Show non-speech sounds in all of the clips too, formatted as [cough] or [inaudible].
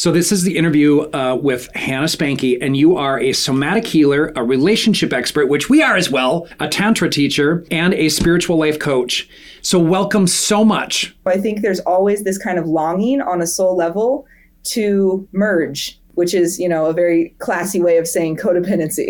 So this is the interview uh, with Hannah Spanke, and you are a somatic healer, a relationship expert, which we are as well, a tantra teacher, and a spiritual life coach. So welcome so much. I think there's always this kind of longing on a soul level to merge which is, you know, a very classy way of saying codependency.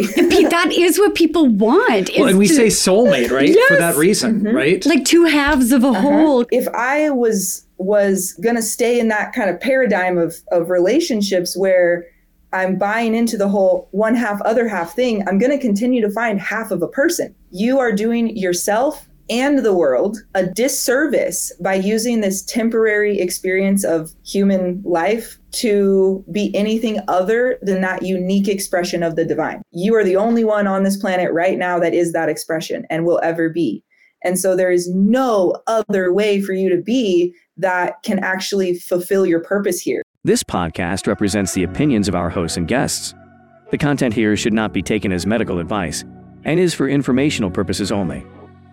that is what people want. Well, and we to, say soulmate, right? Yes. For that reason, mm-hmm. right? Like two halves of a uh-huh. whole. If I was was going to stay in that kind of paradigm of of relationships where I'm buying into the whole one half other half thing, I'm going to continue to find half of a person. You are doing yourself and the world a disservice by using this temporary experience of human life to be anything other than that unique expression of the divine. You are the only one on this planet right now that is that expression and will ever be. And so there is no other way for you to be that can actually fulfill your purpose here. This podcast represents the opinions of our hosts and guests. The content here should not be taken as medical advice and is for informational purposes only.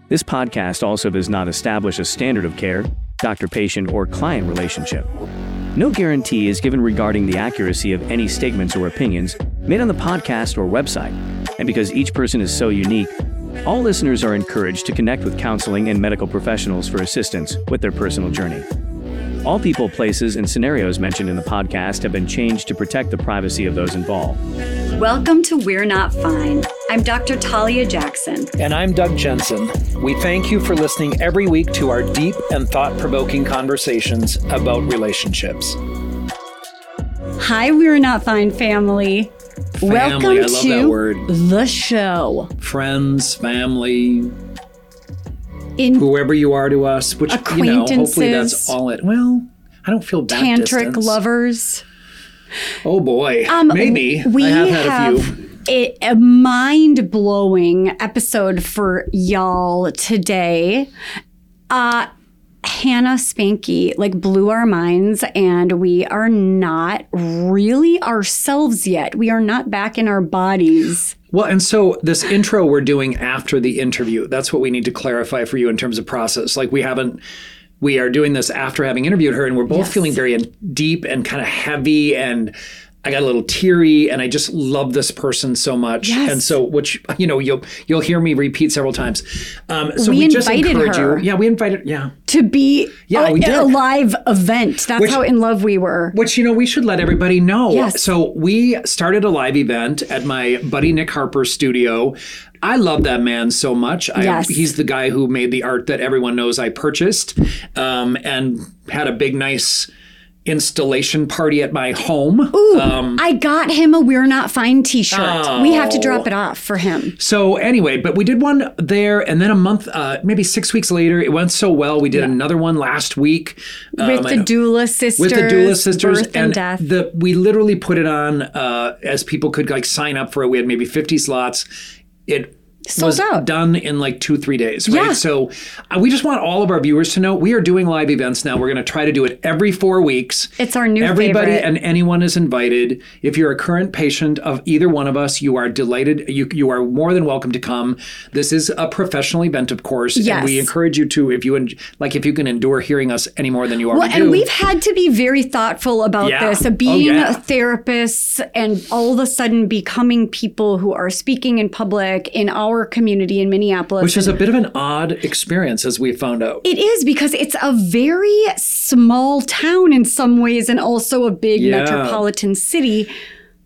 This podcast also does not establish a standard of care, doctor patient, or client relationship. No guarantee is given regarding the accuracy of any statements or opinions made on the podcast or website. And because each person is so unique, all listeners are encouraged to connect with counseling and medical professionals for assistance with their personal journey. All people, places, and scenarios mentioned in the podcast have been changed to protect the privacy of those involved. Welcome to We're Not Fine. I'm Dr. Talia Jackson. And I'm Doug Jensen. We thank you for listening every week to our deep and thought provoking conversations about relationships. Hi, We're Not Fine family. Family Welcome to the show. Friends, family, in whoever you are to us, which you know, hopefully that's all it. Well, I don't feel that tantric distance. lovers. Oh boy, um, maybe we I have had a few. A, a mind blowing episode for y'all today. Uh, Hannah Spanke like blew our minds, and we are not really ourselves yet. We are not back in our bodies. Well, and so this intro we're doing after the interview, that's what we need to clarify for you in terms of process. Like we haven't we are doing this after having interviewed her and we're both yes. feeling very deep and kind of heavy and I got a little teary and I just love this person so much. Yes. And so which you know you'll you'll hear me repeat several times. Um, so we, we just encourage her. you. Yeah, we invited yeah. To be yeah, a, we did. a live event. That's which, how in love we were. Which you know we should let everybody know. Yes. So we started a live event at my buddy Nick Harper's studio. I love that man so much. I, yes. He's the guy who made the art that everyone knows I purchased um, and had a big, nice installation party at my home. Ooh, um, I got him a We're Not Fine t shirt. Oh. We have to drop it off for him. So, anyway, but we did one there, and then a month, uh, maybe six weeks later, it went so well. We did yeah. another one last week um, with the doula sisters. With the doula sisters. Birth and, and death. The, we literally put it on uh, as people could like sign up for it. We had maybe 50 slots. It Sold was out. done in like two three days right yeah. so uh, we just want all of our viewers to know we are doing live events now we're going to try to do it every four weeks it's our new everybody favorite. and anyone is invited if you're a current patient of either one of us you are delighted you, you are more than welcome to come this is a professional event of course yes. and we encourage you to if you like if you can endure hearing us any more than you already well, and do. we've had to be very thoughtful about yeah. this being oh, yeah. therapists and all of a sudden becoming people who are speaking in public in our community in Minneapolis. Which is a bit of an odd experience, as we found out. It is because it's a very small town in some ways and also a big yeah. metropolitan city.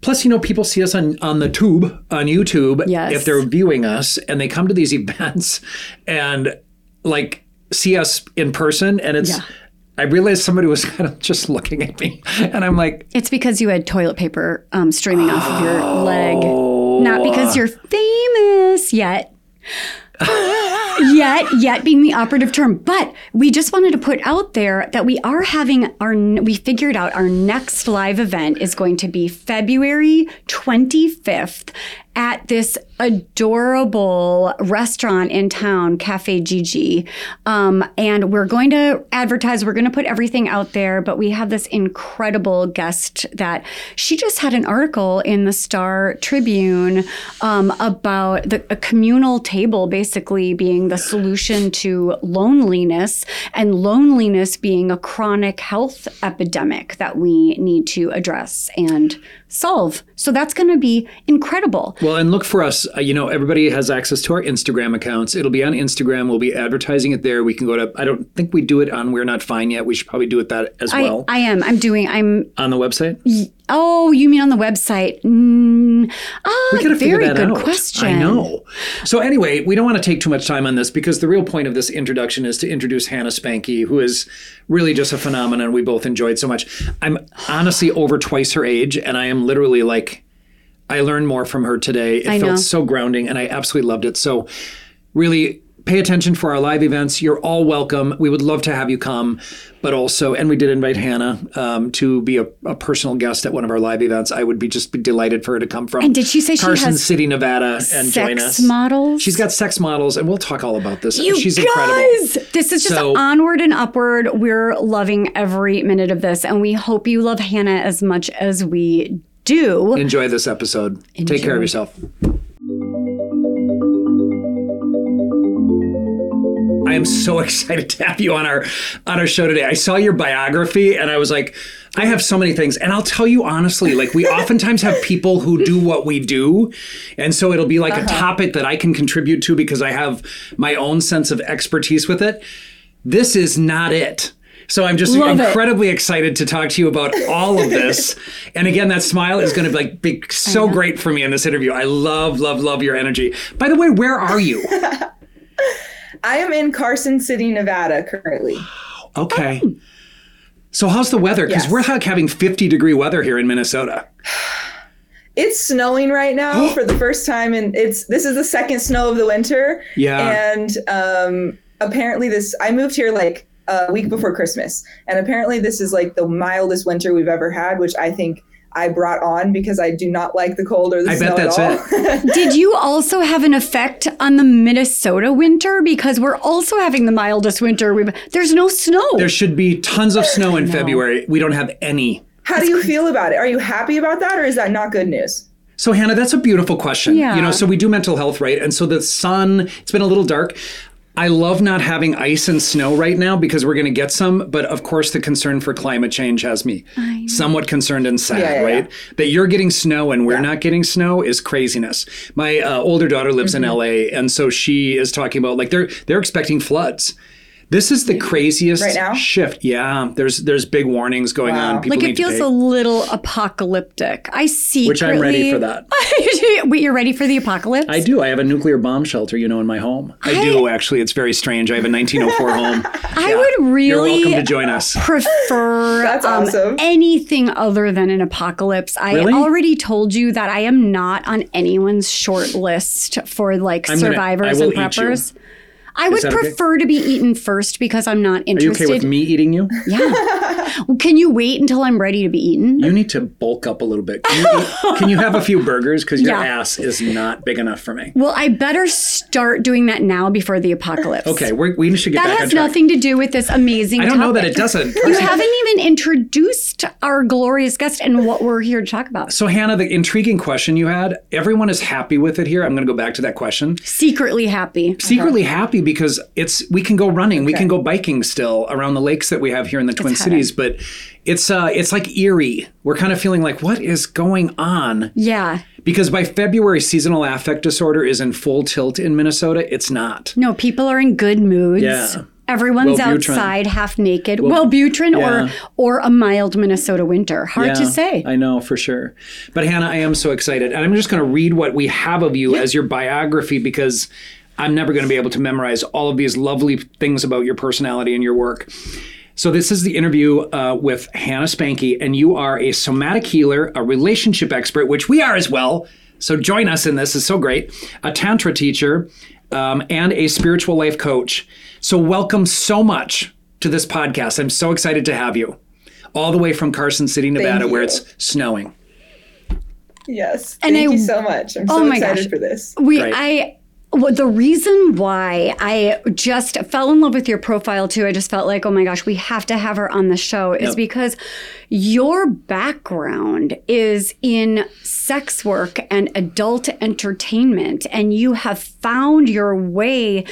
Plus, you know, people see us on, on the tube, on YouTube, yes. if they're viewing us, and they come to these [laughs] events and like see us in person, and it's. Yeah. I realized somebody was [laughs] kind of just looking at me, and I'm like, "It's because you had toilet paper um, streaming off of your leg, not because you're famous yet." [laughs] yet yet being the operative term but we just wanted to put out there that we are having our we figured out our next live event is going to be february 25th at this adorable restaurant in town, Cafe Gigi. Um, and we're going to advertise, we're going to put everything out there, but we have this incredible guest that she just had an article in the Star Tribune um, about the a communal table basically being the solution to loneliness and loneliness being a chronic health epidemic that we need to address and solve. So that's going to be incredible. Well, and look for us. Uh, you know, everybody has access to our Instagram accounts. It'll be on Instagram. We'll be advertising it there. We can go to. I don't think we do it on We're Not Fine yet. We should probably do it that as I, well I am. I'm doing. I'm. on the website. Oh, you mean on the website? Mm, ah, We gotta figure very that good out. question. I know. So anyway, we don't want to take too much time on this because the real point of this introduction is to introduce Hannah Spanke, who is really just a phenomenon we both enjoyed so much. I'm honestly over twice her age, and I am literally like, I learned more from her today. It I felt know. so grounding, and I absolutely loved it. So, really. Pay attention for our live events. You're all welcome. We would love to have you come, but also, and we did invite Hannah um, to be a, a personal guest at one of our live events. I would be just be delighted for her to come from. And did she say she Carson has City, Nevada, and join us. models? She's got sex models, and we'll talk all about this. You She's guys, incredible. this is just So- onward and upward. We're loving every minute of this, and we hope you love Hannah as much as we do. Enjoy this episode. Take care of yourself. I am so [laughs] excited to have you on our on our show today. I saw your biography and I was like, I have so many things. And I'll tell you honestly, like we oftentimes have people who do what we do. And so it'll be like a uh-huh. topic that I can contribute to because I have my own sense of expertise with it. This is not it. So I'm just Love it. incredibly excited to talk to you about all of this. [laughs] and again, that smile is going to be like be so great for me in this interview. I love, love, love your energy. By the way, where are you? [laughs] I am in Carson City, Nevada currently. Okay. So how's the weather? Because Yes. we're like having 50 degree weather here in Minnesota. [sighs] It's snowing right now [gasps] for the first time, and it's this is the second snow of the winter. Yeah. And um, apparently, this I moved here like a week before Christmas, and apparently, this is like the mildest winter we've ever had, which I think I brought on because I do not like the cold or the I snow bet that's at all. [laughs] Did you also have an effect on the Minnesota winter? Because we're also having the mildest winter. We've, there's no snow. There should be tons of snow in February. We don't have any. How do you feel about it? Are you happy about that, or is that not good news? So Hannah, that's a beautiful question. Yeah. You know, so we do mental health, right? And so the sun, it's been a little dark. I love not having ice and snow right now because we're going to get some, but of course the concern for climate change has me somewhat concerned and sad, Yeah, yeah, right? That you're getting snow and we're not getting snow is craziness. My uh, older daughter lives Mm-hmm. in LA and so she is talking about like they're they're expecting floods. This is the craziest Right now? shift. Yeah, there's there's big warnings going Wow. on. People like it feels a little apocalyptic. I see. Which I'm ready for that. [laughs] [laughs] Wait, you're ready for the apocalypse? I do. I have a nuclear bomb shelter, you know, in my home. I, do actually. It's very strange. I have a 1904 [laughs] home. I would really You're welcome to join us. prefer [laughs] That's um, awesome. anything other than an apocalypse. I Really? already told you that I am not on anyone's short list for like I'm gonna- survivors I will and eat you. preppers. I would that okay? prefer to be eaten first because I'm not interested. Are you okay with me eating you? Yeah. Well, Can you wait until I'm ready to be eaten? You need to bulk up a little bit. Can you, eat- [laughs] can you have a few burgers? Because your Yeah. ass is not big enough for me. Well, I better start doing that now before the apocalypse. Okay, we're, we should get That has nothing to do with this amazing. I don't know that it doesn't. You haven't even introduced our glorious guest and what we're here to talk about. So, Hannah, the intriguing question you had, everyone is happy with it here. I'm going to go back to that question. Secretly happy. Secretly happy because it's we can go running, we can go biking still around the lakes that we have here in the Twin heaven. Cities, but it's uh it's like eerie. We're kind of feeling like what is going on? Yeah. Because by February, seasonal affect disorder is in full tilt in Minnesota. It's not. No, people are in good moods. Yeah. Everyone's outside half naked. Well, Wellbutrin yeah. or or a mild Minnesota winter. Hard to say. I know for sure. But Hannah, I am so excited. And I'm just going to read what we have of you as your biography because I'm never going to be able to memorize all of these lovely things about your personality and your work. So this is the interview uh, with Hannah Spanke, and you are a somatic healer, a relationship expert, which we are as well. So join us in this. It's so great. A tantra teacher um, and a spiritual life coach. So welcome so much to this podcast. I'm so excited to have you, all the way from Carson City, Nevada, where it's snowing. Yes. And Thank I- you so much. I'm Oh so my excited gosh. for this. We, Right. I, well, the reason why I just fell in love with your profile too, I just felt like, oh my gosh, we have to have her on the show, is Yep. because your background is in sex work and adult entertainment, and you have found your way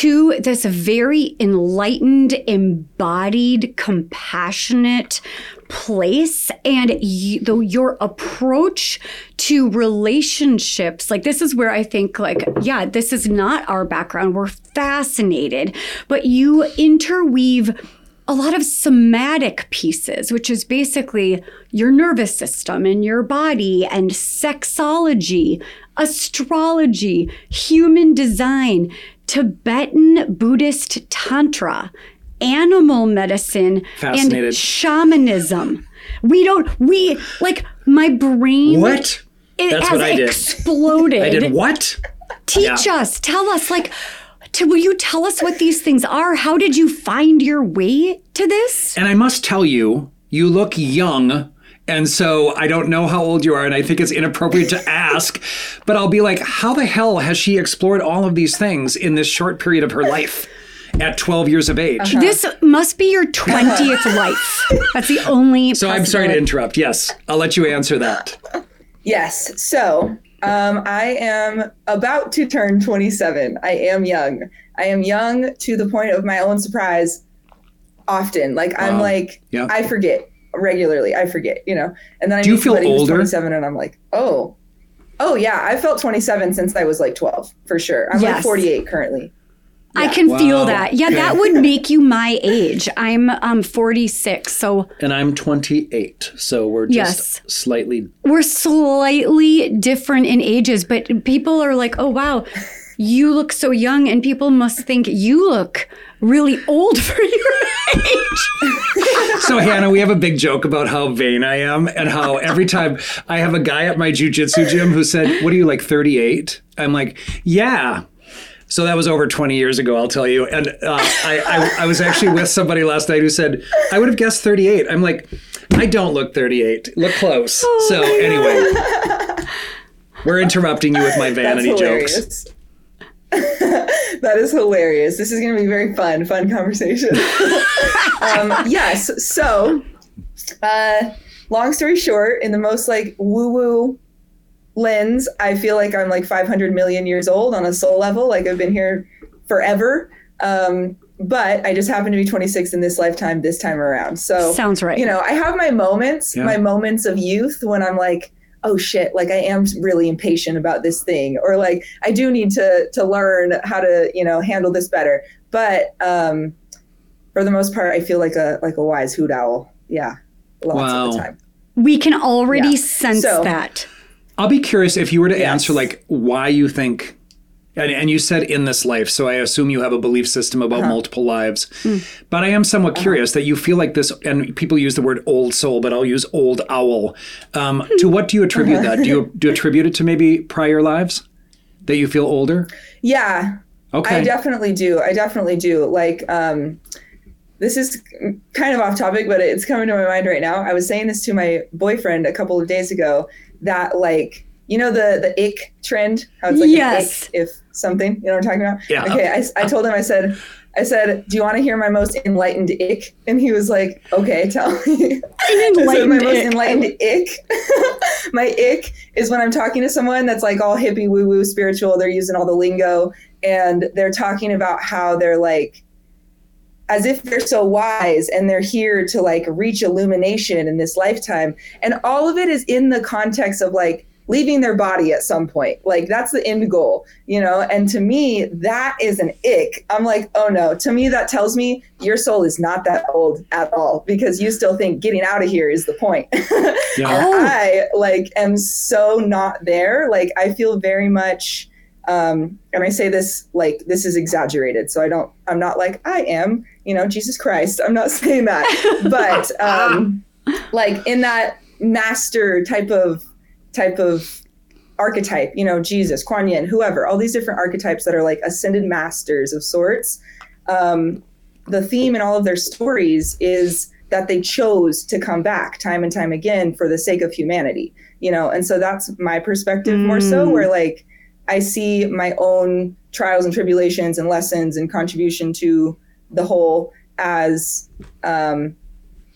to this very enlightened, embodied, compassionate place. And you, the, your approach to relationships like this is where i think like yeah this is not our background. We're fascinated. But you interweave a lot of somatic pieces which is basically your nervous system and your body and sexology astrology human design tibetan buddhist tantra animal medicine and shamanism. We don't. We like my brain. What? It That's has what I did. exploded. I did what? Teach Yeah. us. Tell us. Like, to, will you tell us what these things are? How did you find your way to this? And I must tell you, you look young. And so I don't know how old you are, and I think it's inappropriate to [laughs] ask, but I'll be like, how the hell has she explored all of these things in this short period of her life at 12 years of age? This must be your twentieth [laughs] life. That's the only. So I'm sorry to interrupt. Yes, I'll let you answer that. Yes. So um, I am about to turn 27. I am young. I am young to the point of my own surprise often. Like, I'm Wow. like, Yeah. I forget regularly. I forget, you know? And then I Do you feel somebody who's older? 27 and I'm like, oh, oh, yeah. I felt 27 since I was like 12, for sure. I'm like 48 currently. I can feel that. Yeah, that would [laughs] make you my age. I'm um 46, so And I'm 28, so we're just Yes. slightly. we're slightly different in ages, but people are like, "Oh wow, you look so young," and people must think you look really old [laughs] for your age. So Hannah, we have a big joke about how vain I am, and how every time I have a guy at my jujitsu gym who said, "What are you like 38?" I'm like, "Yeah." So that was over 20 years ago, I'll tell you. And uh, I, I, I was actually with somebody last night who said, I would have guessed 38. I'm like, I don't look 38. Look close. so anyway, we're interrupting you with my That's vanity jokes. Hilarious. that is hilarious. This is going to be very fun, fun conversation. [laughs] um, yes. So, uh, long story short, in the most like woo woo lens, I feel like I'm like 500 million years old on a soul level. Like I've been here forever. Um, but I just happen to be 26 in this lifetime, this time around. So, Sounds right. you know, I have my moments, Yeah. my moments of youth when I'm like, oh shit, like I am really impatient about this thing, or like I do need to to learn how to, you know, handle this better. But um, for the most part, I feel like a like a wise hoot owl. Yeah, lots Wow. of the time. we can already Yeah. sense So- that. I'll be curious if you were to Yes. answer like why you think and, and you said in this life, so I assume you have a belief system about multiple lives. But I am somewhat curious that you feel like this, and people use the word old soul, but I'll use old owl. Um, to what do you attribute that? Do you [laughs] do you attribute it to maybe prior lives that you feel older? Yeah, Okay. I definitely do. I definitely do. Like, um, this is kind of off topic, but it's coming to my mind right now. I was saying this to my boyfriend a couple of days ago that, like, you know, the the ick trend, how it's like an Yes. ick if something, you know what I'm talking about? Yeah. Okay. I, I told him, I said, I said, do you want to hear my most enlightened ick? And he was like, okay, tell me. I [laughs] said, my enlightened most enlightened ick. [laughs] my ick is when I'm talking to someone that's like all hippie woo woo spiritual. They're using all the lingo and they're talking about how they're like, as if they're so wise and they're here to like reach illumination in this lifetime. And all of it is in the context of like leaving their body at some point. Like that's the end goal, you know? And to me, that is an ick. I'm like, oh no. To me, that tells me your soul is not that old at all because you still think getting out of here is the point. [laughs] Yeah. And I like am so not there. Like I feel very much um and I say this like this is exaggerated. So I don't I'm not like I am, you know, Jesus Christ. I'm not [laughs] saying that. But um [laughs] like in that master type of type of archetype, you know, Jesus, Kuan Yin, whoever, all these different archetypes that are like ascended masters of sorts. Um, the theme in all of their stories is that they chose to come back time and time again for the sake of humanity you know and so that's my perspective mm. more so where like i see my own trials and tribulations and lessons and contribution to the whole as um,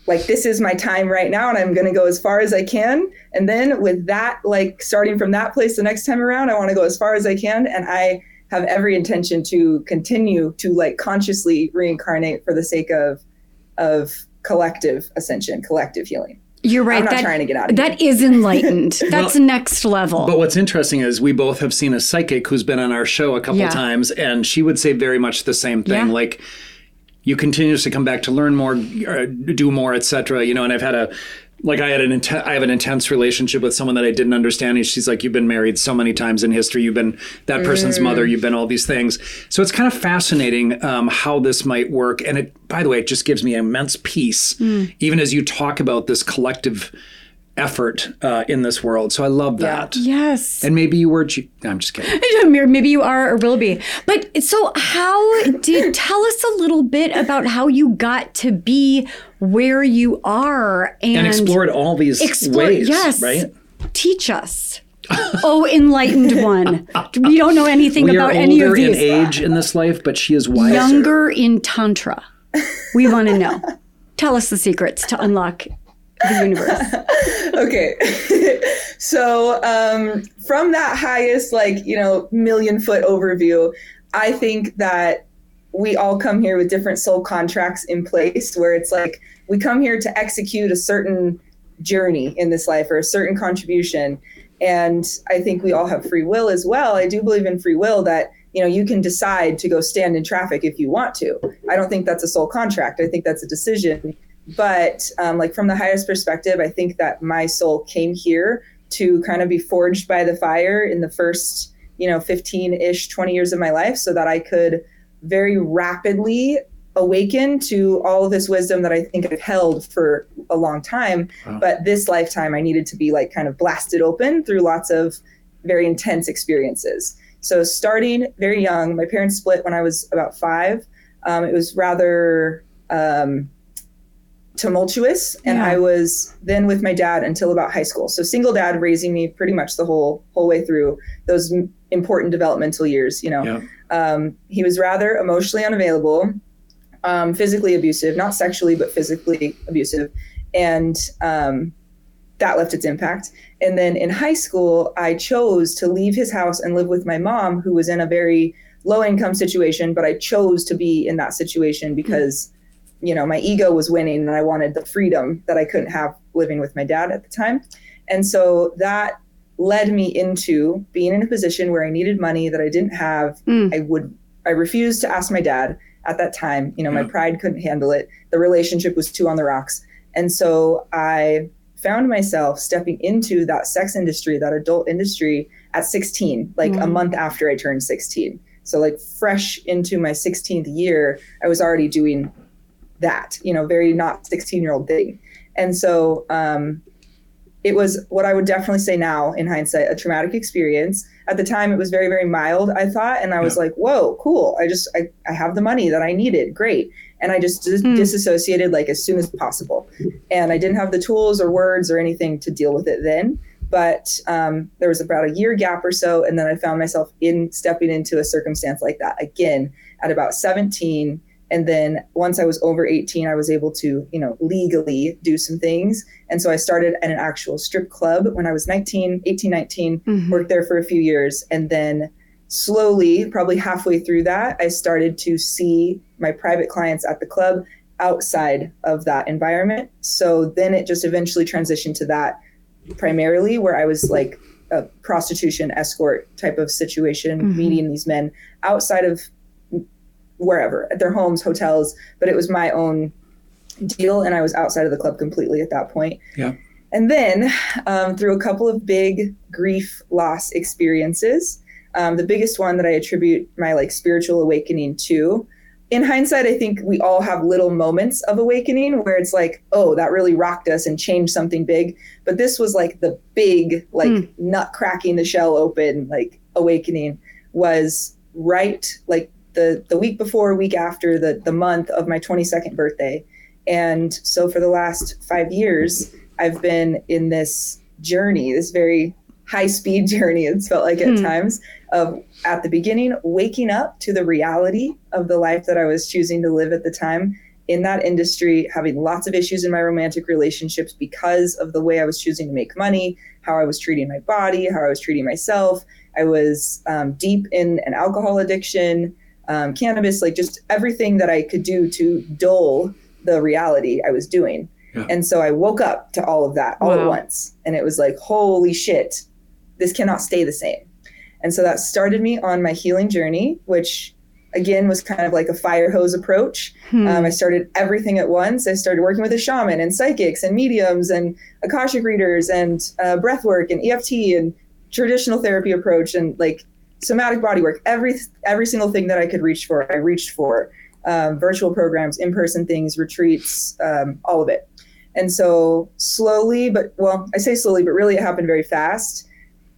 like this is my time right now and i'm going to go as far as i can and then with that like starting from that place the next time around i want to go as far as i can and i have every intention to continue to like consciously reincarnate for the sake of of collective ascension collective healing you're right. I'm not that, trying to get out of That is enlightened. [laughs] That's well, next level. But what's interesting is we both have seen a psychic who's been on our show a couple yeah. times, and she would say very much the same thing. Yeah. Like you continuously come back to learn more, uh, do more, etc. You know, and I've had a like I had an I have an intense relationship with someone that I didn't understand. And she's like, "You've been married so many times in history. You've been that person's mm. mother. You've been all these things." So it's kind of fascinating um, how this might work. And it, by the way, it just gives me immense peace, mm. even as you talk about this collective effort uh, in this world. So I love that. Yeah. Yes. And maybe you were. No, I'm just kidding. [laughs] maybe you are or will be. But so how did [laughs] tell us a little bit about how you got to be where you are and, and explored all these explore, ways. Yes. Right. Teach us. [laughs] oh, enlightened one. We don't know anything we about any of these. in age in this life, but she is wiser. Younger in tantra. We want to know. Tell us the secrets to unlock the [laughs] universe. okay. [laughs] so um, from that highest, like, you know, million foot overview, I think that we all come here with different soul contracts in place where it's like we come here to execute a certain journey in this life or a certain contribution. And I think we all have free will as well. I do believe in free will that you know you can decide to go stand in traffic if you want to. I don't think that's a soul contract. I think that's a decision but um, like from the highest perspective i think that my soul came here to kind of be forged by the fire in the first you know 15ish 20 years of my life so that i could very rapidly awaken to all of this wisdom that i think i've held for a long time. Wow. but this lifetime i needed to be like kind of blasted open through lots of very intense experiences. So starting very young my parents split when i was about five. Um, it was rather um, tumultuous and yeah. i was then with my dad until about high school. So single dad raising me pretty much the whole whole way through those important developmental years you know. Yeah. um, he was rather emotionally unavailable um, physically abusive not sexually but physically abusive. And um, that left its impact. And then in high school i chose to leave his house and live with my mom who was in a very low income situation but i chose to be in that situation because mm-hmm you know, my ego was winning and I wanted the freedom that I couldn't have living with my dad at the time. And so that led me into being in a position where I needed money that I didn't have. Mm. I would I refused to ask my dad at that time. You know, my pride couldn't handle it. The relationship was too on the rocks. And so I found myself stepping into that sex industry, that adult industry at 16, like mm. a month after I turned 16. So like fresh into my 16th year, I was already doing that, you know, very not 16 year old thing. And so um, it was what I would definitely say now in hindsight, a traumatic experience. At the time, it was very, very mild, I thought. And I was yeah. like, whoa, cool. I just, I, I have the money that I needed. Great. And I just mm. disassociated like as soon as possible. And I didn't have the tools or words or anything to deal with it then. But um, there was about a year gap or so. And then I found myself in stepping into a circumstance like that again at about 17 and then once i was over 18 i was able to you know legally do some things and so i started at an actual strip club when i was 19 18 19 mm-hmm. worked there for a few years and then slowly probably halfway through that i started to see my private clients at the club outside of that environment so then it just eventually transitioned to that primarily where i was like a prostitution escort type of situation mm-hmm. meeting these men outside of wherever at their homes, hotels, but it was my own deal, and I was outside of the club completely at that point. Yeah. And then um, through a couple of big grief loss experiences, um, the biggest one that I attribute my like spiritual awakening to. In hindsight, I think we all have little moments of awakening where it's like, oh, that really rocked us and changed something big. But this was like the big, like mm. nut cracking the shell open, like awakening was right like the the week before, week after the the month of my 22nd birthday, And so for the last five years, I've been in this journey, this very high speed [laughs] journey, it's felt like at times, of at the beginning, waking up to the reality of the life that I was choosing to live at the time in that industry, having lots of issues in my romantic relationships because of the way I was choosing to make money, how I was treating my body, how I was treating myself. I was um, deep in an alcohol addiction, um, cannabis, like just everything that I could do to dull the reality I was doing. Yeah. And so I woke up to all of that all at once. And it was like, holy shit, this cannot stay the same. And so that started me on my healing journey, which again was kind of like a fire hose approach. Hmm. Um, I started everything at once. I started working with a shaman and psychics and mediums and Akashic readers and uh, breath work and EFT and traditional therapy approach and like somatic body work. Every every single thing that I could reach for, I reached for. Um, virtual programs, in person things, retreats, um, all of it. And so slowly, but well, I say slowly, but really it happened very fast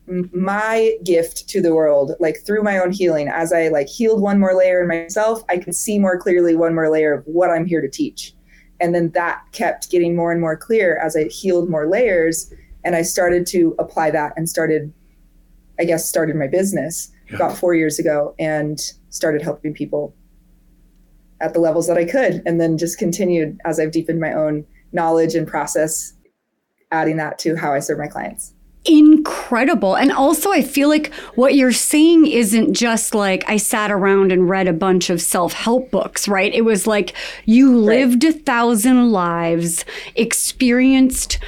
my gift to the world like through my own healing as i like healed one more layer in myself i could see more clearly one more layer of what i'm here to teach and then that kept getting more and more clear as i healed more layers and i started to apply that and started i guess started my business Yeah. about four years ago and started helping people at the levels that i could and then just continued as i've deepened my own knowledge and process adding that to how i serve my clients incredible. And also, I feel like what you're saying isn't just like I sat around and read a bunch of self help books, right? It was like you lived a thousand lives, experienced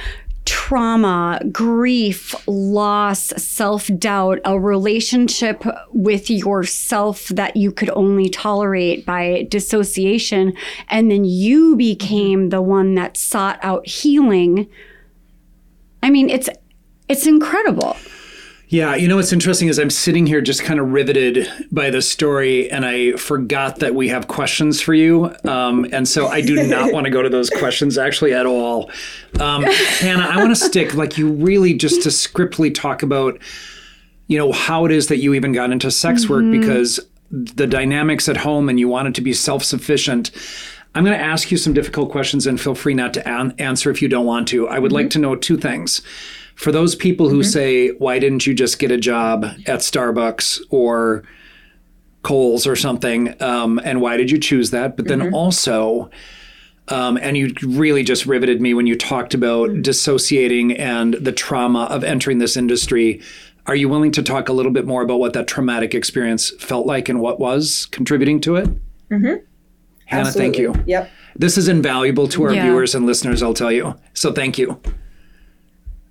trauma, grief, loss, self doubt, a relationship with yourself that you could only tolerate by dissociation. And then you became the one that sought out healing. I mean, it's it's incredible. Yeah, you know what's interesting is I'm sitting here just kind of riveted by the story, and I forgot that we have questions for you, um, and so I do not [laughs] want to go to those questions actually at all. Um, Hannah, I want to stick like you really just to scriptly talk about, you know, how it is that you even got into sex work because the dynamics at home and you wanted to be self sufficient. I'm going to ask you some difficult questions, and feel free not to an- answer if you don't want to. I would like to know two things for those people who say, why didn't you just get a job at Starbucks or Kohl's or something? Um, and why did you choose that? But then also, um, and you really just riveted me when you talked about dissociating and the trauma of entering this industry. Are you willing to talk a little bit more about what that traumatic experience felt like and what was contributing to it? Mm-hmm. Hannah, thank you. Yep. This is invaluable to our Yeah. viewers and listeners, I'll tell you. So thank you.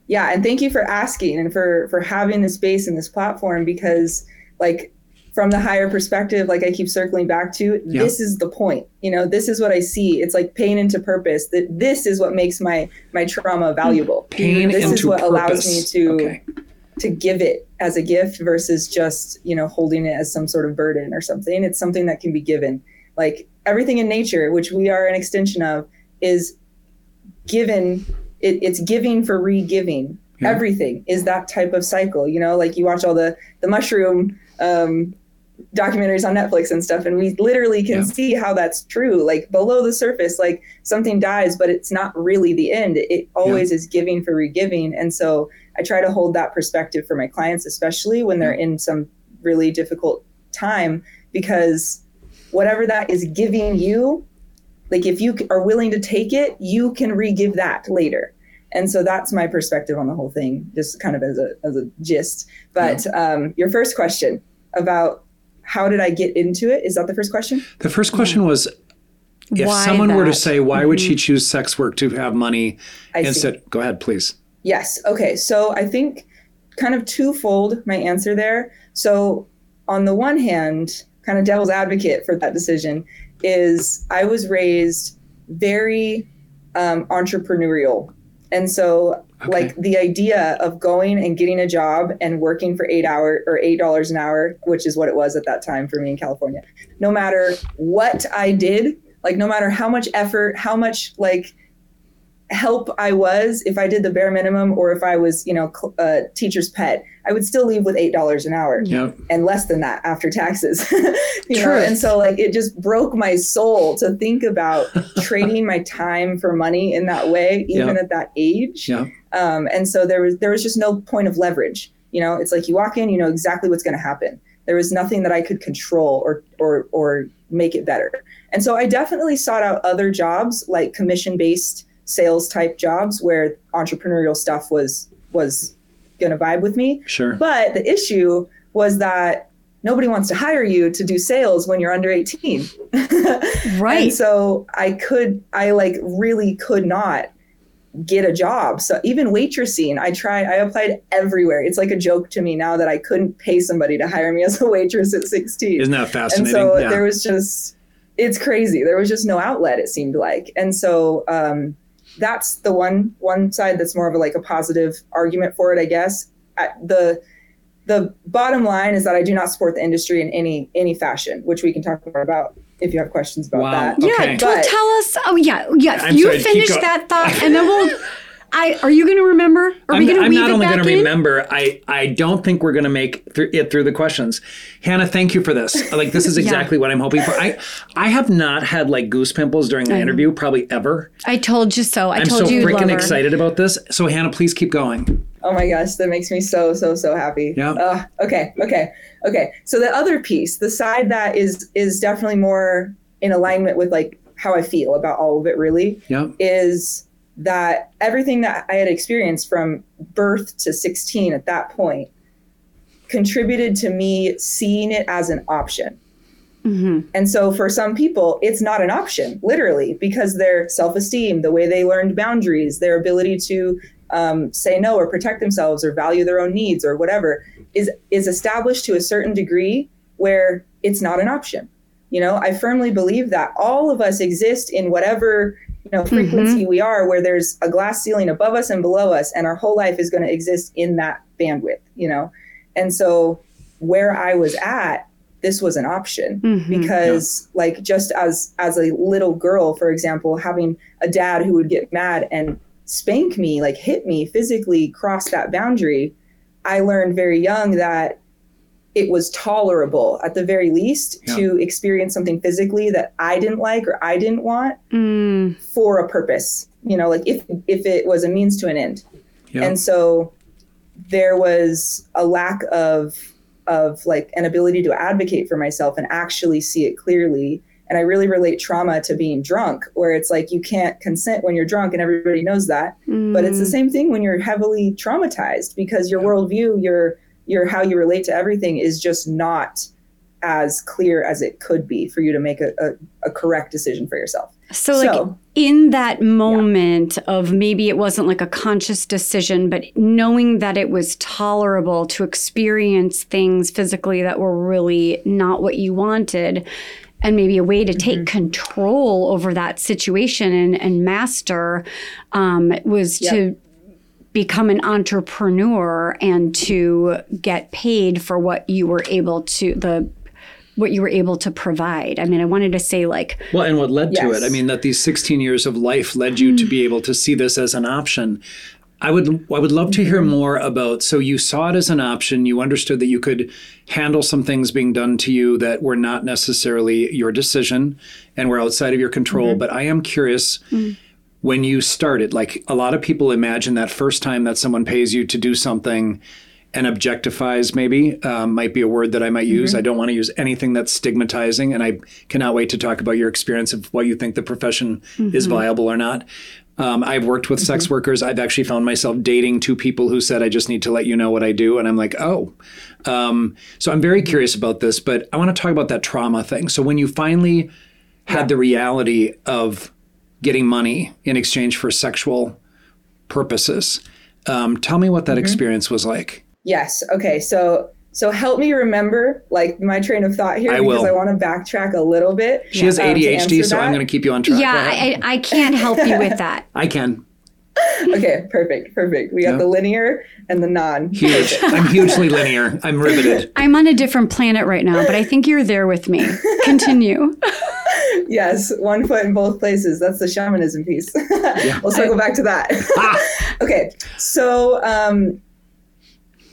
Yeah and thank you for asking and for for having this space and this platform because like from the higher perspective like i keep circling back to Yeah. this is the point you know this is what i see. It's like pain into purpose. That this is what makes my my trauma valuable. Mm. Pain this into is what allows me to Okay. to give it as a gift versus just you know holding it as some sort of burden or something. It's something that can be given. Like everything in nature which we are an extension of is given it, it's giving for re-giving. Yeah. everything is that type of cycle you know? Like you watch all the the mushroom um documentaries on netflix and stuff and we literally can Yeah. see how that's true like below the surface like something dies but it's not really the end. It always is giving for re-giving and so i try to hold that perspective for my clients especially when they're in some really difficult time because whatever that is giving you like if you are willing to take it you can re-give that later and so that's my perspective on the whole thing just kind of as a as a gist but um, your first question about how did i get into it is that the first question The first question was if Why someone were to say, why would she choose sex work to have money I see. Go ahead, please. Yes. Okay. So I think kind of twofold my answer there. So on the one hand, kind of devil's advocate for that decision is I was raised very um, entrepreneurial. And so Okay. like the idea of going and getting a job and working for eight hour or eight dollars an hour, which is what it was at that time for me in California, no matter what I did, like no matter how much effort, how much like help I was, if I did the bare minimum or if I was, you know, cl- a teacher's pet, I would still leave with $8 an hour Yep. and less than that after taxes. [laughs] you know, and so like it just broke my soul to think about [laughs] trading my time for money in that way, even Yeah. at that age. Yeah. Um, and so there was there was just no point of leverage. You know, it's like you walk in, you know exactly what's going to happen. There was nothing that I could control or or or make it better. And so I definitely sought out other jobs like commission based sales type jobs where entrepreneurial stuff was was going to vibe with me. Sure. But the issue was that nobody wants to hire you to do sales when you're under 18. [laughs] Right. And so I could, I like really could not get a job. So even waitressing, I tried, I applied everywhere. It's like a joke to me now that I couldn't pay somebody to hire me as a waitress at 16 Isn't that fascinating? and so yeah. there was just it's crazy there was just no outlet it seemed like and so um, that's the one one side that's more of a, like a positive argument for it i guess I, the the bottom line is that i do not support the industry in any any fashion which we can talk more about if you have questions about Wow. that yeah, Okay. well, But- tell us. Oh, yeah, yeah. I'm you sorry, finish that thought, [laughs] and then we'll. I are you going to remember? Are I'm, we going to I'm weave not it only going to remember. I I don't think we're going to make th- it through the questions. Hannah, thank you for this. Like this is [laughs] exactly what I'm hoping for. I I have not had like goose pimples during the interview probably ever. I told you so. I I'm told so you you'd love freaking excited about this. So Hannah, please keep going. Oh my gosh, that makes me so so so happy. Yeah. Uh, okay, okay, okay. So the other piece, the side that is is definitely more in alignment with like how I feel about all of it. Really, Yeah. is that everything that I had experienced from birth to 16 at that point contributed to me seeing it as an option. Mm-hmm. And so for some people, it's not an option, literally, because their self esteem, the way they learned boundaries, their ability to um, say no or protect themselves or value their own needs or whatever is, is established to a certain degree where it's not an option. You know, I firmly believe that all of us exist in whatever you know frequency we are, where there's a glass ceiling above us and below us, and our whole life is going to exist in that bandwidth. You know, and so where I was at, this was an option Mhm. because like just as as a little girl for example having a dad who would get mad and spank me like hit me physically cross that boundary i learned very young that it was tolerable at the very least Yeah. to experience something physically that i didn't like or i didn't want Mm, for a purpose you know like if if it was a means to an end Yeah. and so there was a lack of of like an ability to advocate for myself and actually see it clearly and i really relate trauma to being drunk where it's like you can't consent when you're drunk and everybody knows that but it's the mm. same thing when you're heavily traumatized because your worldview your your how you relate to everything is just not as clear as it could be for you to make a, a, a correct decision for yourself. So, like so- in that moment of maybe it wasn't like a conscious decision, but knowing that it was tolerable to experience things physically that were really not what you wanted, and maybe a way to take control over that situation and, and master um, was to become an entrepreneur and to get paid for what you were able to the what you were able to provide. I mean, I wanted to say like Well, and what led to it? I mean, that these 16 years of life led you to be mm. able to see this as an option. I would I would love to hear mm-hmm. more about so you saw it as an option, you understood that you could handle some things being done to you that were not necessarily your decision and were outside of your control, mm-hmm. but I am curious mm. When you started, like a lot of people imagine that first time that someone pays you to do something and objectifies maybe um, might be a word that I might use. I don't want to use anything that's stigmatizing, and I cannot wait to talk about your experience of what you think the profession is viable or not. Um, I've worked with sex workers. I've actually found myself dating two people who said, "I just need to let you know what I do," and I'm like, "Oh." Um, so I'm very curious about this, but I want to talk about that trauma thing. So when you finally had the reality of getting money in exchange for sexual purposes, um, tell me what that experience was like. Yes. Okay. So so help me remember like my train of thought here I because will. I want to backtrack a little bit. She has um, ADHD, answer so I'm going to keep you on track. Yeah. I, I can't help you with that. [laughs] I can. [laughs] Okay. Perfect. Perfect. We got Yeah. the linear and the non. Huge. I'm hugely linear. I'm riveted. [laughs] I'm on a different planet right now, but I think you're there with me. Continue. Yes, one foot in both places. That's the shamanism piece. Yeah. [laughs] we'll circle back to that. [laughs] okay, so um,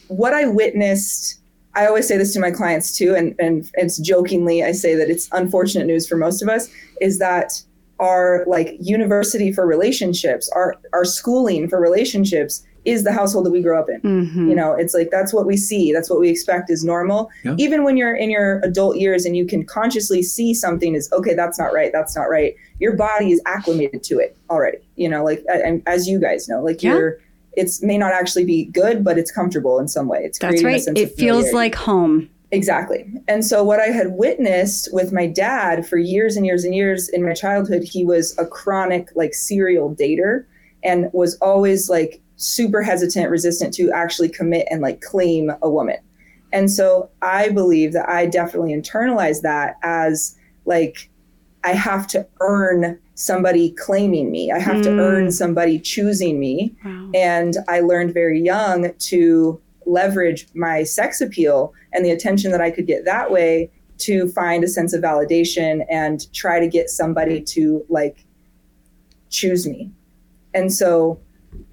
what I witnessed, I always say this to my clients too, and, and it's jokingly, I say that it's unfortunate news for most of us, is that our like university for relationships, our, our schooling for relationships is the household that we grow up in. Mhm. You know, it's like that's what we see, that's what we expect is normal. Yeah. Even when you're in your adult years and you can consciously see something is okay, that's not right, that's not right. Your body is acclimated to it already. You know, like a- and as you guys know, like Yeah. you're it's may not actually be good, but it's comfortable in some way. It's That's creating a right. sense It of feels like home. Exactly. And so, what I had witnessed with my dad for years and years and years in my childhood, he was a chronic, like, serial dater and was always like super hesitant, resistant to actually commit and like claim a woman. And so, I believe that I definitely internalized that as like, I have to earn somebody claiming me, I have to Mm. earn somebody choosing me. Wow. And I learned very young to leverage my sex appeal and the attention that I could get that way to find a sense of validation and try to get somebody to like choose me. And so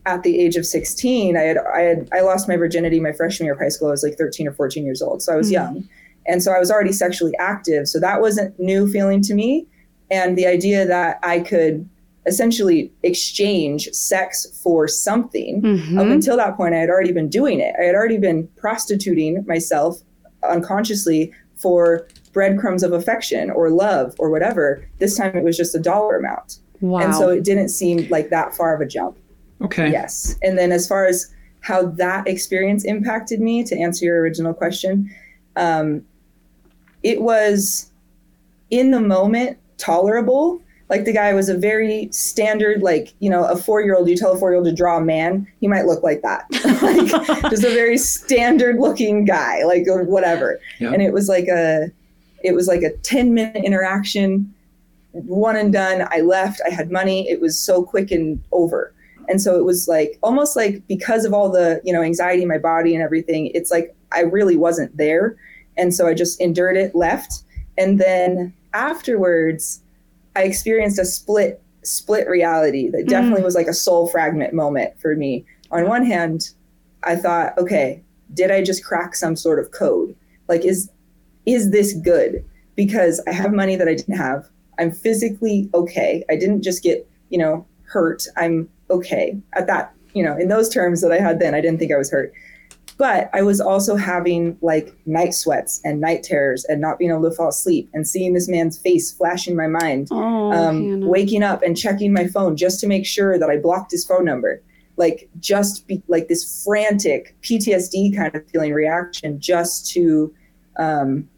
at the age of 16, I had I had I lost my virginity my freshman year of high school. I was like 13 or 14 years old. So I was Mhm. young. And so I was already sexually active. So that wasn't new feeling to me. And the idea that I could essentially exchange sex for something up Mhm. until that point, I had already been doing it. I had already been prostituting myself unconsciously for breadcrumbs of affection or love or whatever. This time it was just a dollar amount. Wow. And so it didn't seem like that far of a jump. Okay. Yes. And then as far as how that experience impacted me, to answer your original question, um, it was in the moment tolerable. Like the guy was a very standard, like, you know, a four year old, you tell a four year old to draw a man, he might look like that. [laughs] like, just a very standard looking guy, like, whatever. Yeah. And it was like a, it was like a 10 minute interaction, one and done. I left, I had money. It was so quick and over. And so it was like almost like because of all the, you know, anxiety in my body and everything, it's like I really wasn't there. And so I just endured it, left. And then afterwards, I experienced a split split reality that mm-hmm. definitely was like a soul fragment moment for me. On one hand, I thought, okay, did I just crack some sort of code? Like is is this good? Because I have money that I didn't have. I'm physically okay. I didn't just get, you know, hurt. I'm okay at that, you know, in those terms that I had then. I didn't think I was hurt. But I was also having like night sweats and night terrors and not being able to fall asleep and seeing this man's face flash in my mind oh, um, waking up and checking my phone just to make sure that I blocked his phone number. Like just be, like this frantic PTSD kind of feeling reaction just to um,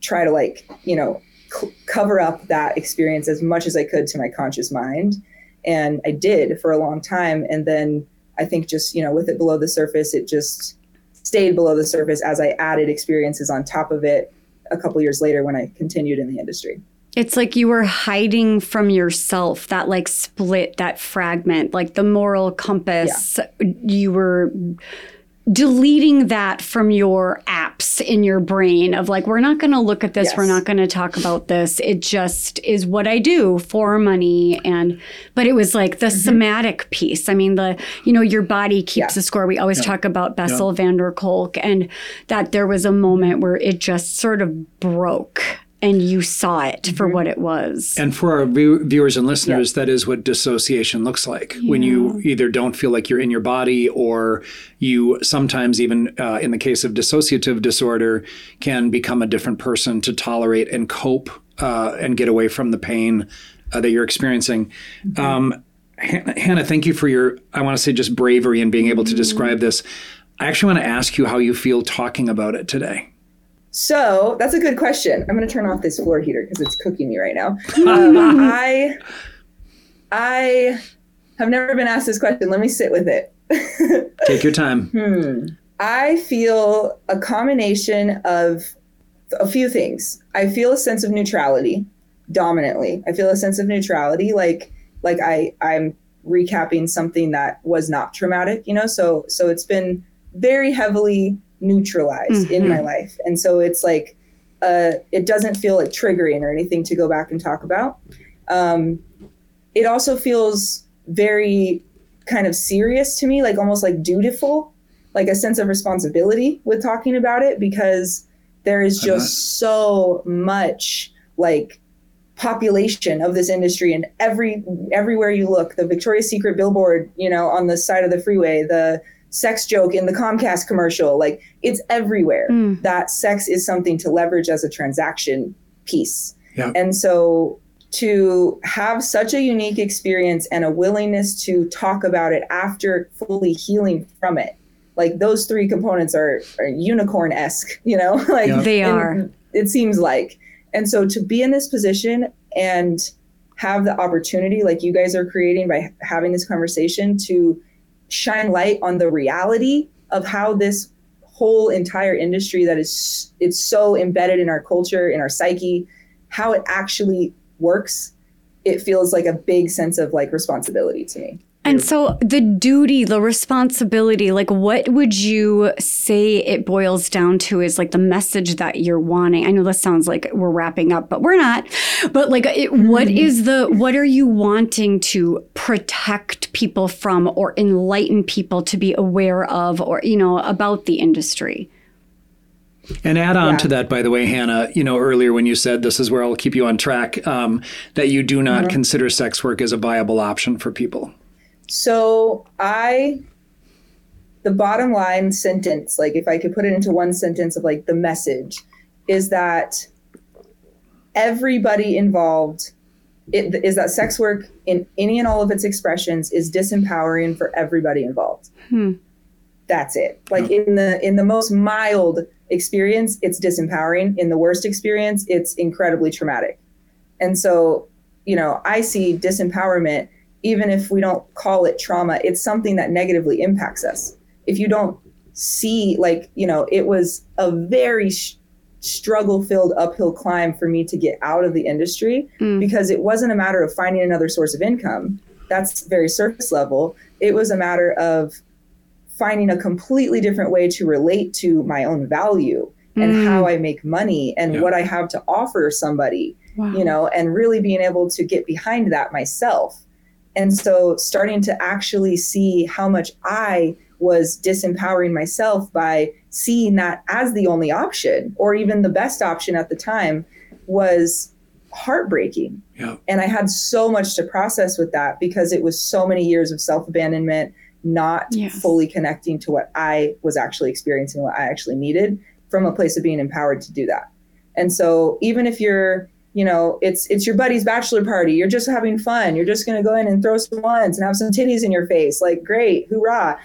try to like you know c- cover up that experience as much as I could to my conscious mind, and I did for a long time. And then I think just you know with it below the surface, it just stayed below the surface as I added experiences on top of it. A couple years later, when I continued in the industry. It's like you were hiding from yourself, that like split, that fragment, like the moral compass. You were deleting that from your apps in your brain of like, we're not going to look at this, we're not going to talk about this. It just is what I do for money. And, but it was like the mm-hmm. somatic piece. I mean, the, you know, your body keeps Yeah. the score. We always talk about Bessel van der Kolk and that there was a moment where it just sort of broke and you saw it for what it was. And for our view- viewers and listeners, that is what dissociation looks like. When you either don't feel like you're in your body, or you sometimes, even uh, in the case of dissociative disorder, can become a different person to tolerate and cope uh, and get away from the pain uh, that you're experiencing. Um, Han- Hannah, thank you for your, I want to say, just bravery in being able to describe this. I actually want to ask you how you feel talking about it today. So that's a good question. I'm going to turn off this floor heater because it's cooking me right now. Um, I I have never been asked this question. Let me sit with it. [laughs] Take your time. Hmm. I feel a combination of a few things. I feel a sense of neutrality dominantly. I feel a sense of neutrality like like I I'm recapping something that was not traumatic, you know? So so it's been very heavily neutralized in my life. And so it's like uh, it doesn't feel like triggering or anything to go back and talk about. Um, it also feels very kind of serious to me, like almost like dutiful, like a sense of responsibility with talking about it because there is just so much like population of this industry and every everywhere you look the victoria's secret billboard you know on the side of the freeway the sex joke in the comcast commercial like it's everywhere Mm. that sex is something to leverage as a transaction piece Yeah. and so to have such a unique experience and a willingness to talk about it after fully healing from it like those three components are, are unicorn-esque you know [laughs] like Yeah. They are. it seems like and so to be in this position and have the opportunity like you guys are creating by having this conversation to shine light on the reality of how this whole entire industry that is it's so embedded in our culture in our psyche how it actually works it feels like a big sense of like responsibility to me And so the duty, the responsibility, like what would you say it boils down to is like the message that you're wanting? I know this sounds like we're wrapping up, but we're not. But like it, what is the what are you wanting to protect people from or enlighten people to be aware of or you know about the industry? And add on Yeah. to that, by the way, Hannah, you know, earlier when you said this is where I'll keep you on track, um, that you do not consider sex work as a viable option for people. So I, the bottom line sentence, like if I could put it into one sentence of like the message, is that everybody involved it, is that sex work in any and all of its expressions is disempowering for everybody involved. Hmm. That's it. Like in the in the most mild experience, it's disempowering. In the worst experience, it's incredibly traumatic. And so, you know, I see disempowerment even if we don't call it trauma, it's something that negatively impacts us. If you don't see, like, you know, it was a very sh- struggle filled uphill climb for me to get out of the industry Mm. because it wasn't a matter of finding another source of income. That's very surface level. It was a matter of finding a completely different way to relate to my own value and Mm. how I make money and Yeah. what I have to offer somebody Wow. you know, and really being able to get behind that myself. And so starting to actually see how much I was disempowering myself by seeing that as the only option or even the best option at the time was heartbreaking. Yeah. And I had so much to process with that because it was so many years of self abandonment, not Yes. fully connecting to what I was actually experiencing, what I actually needed from a place of being empowered to do that. And so even if you're, you know, it's it's your buddy's bachelor party, you're just having fun, you're just gonna go in and throw some ones and have some titties in your face, like great, hoorah.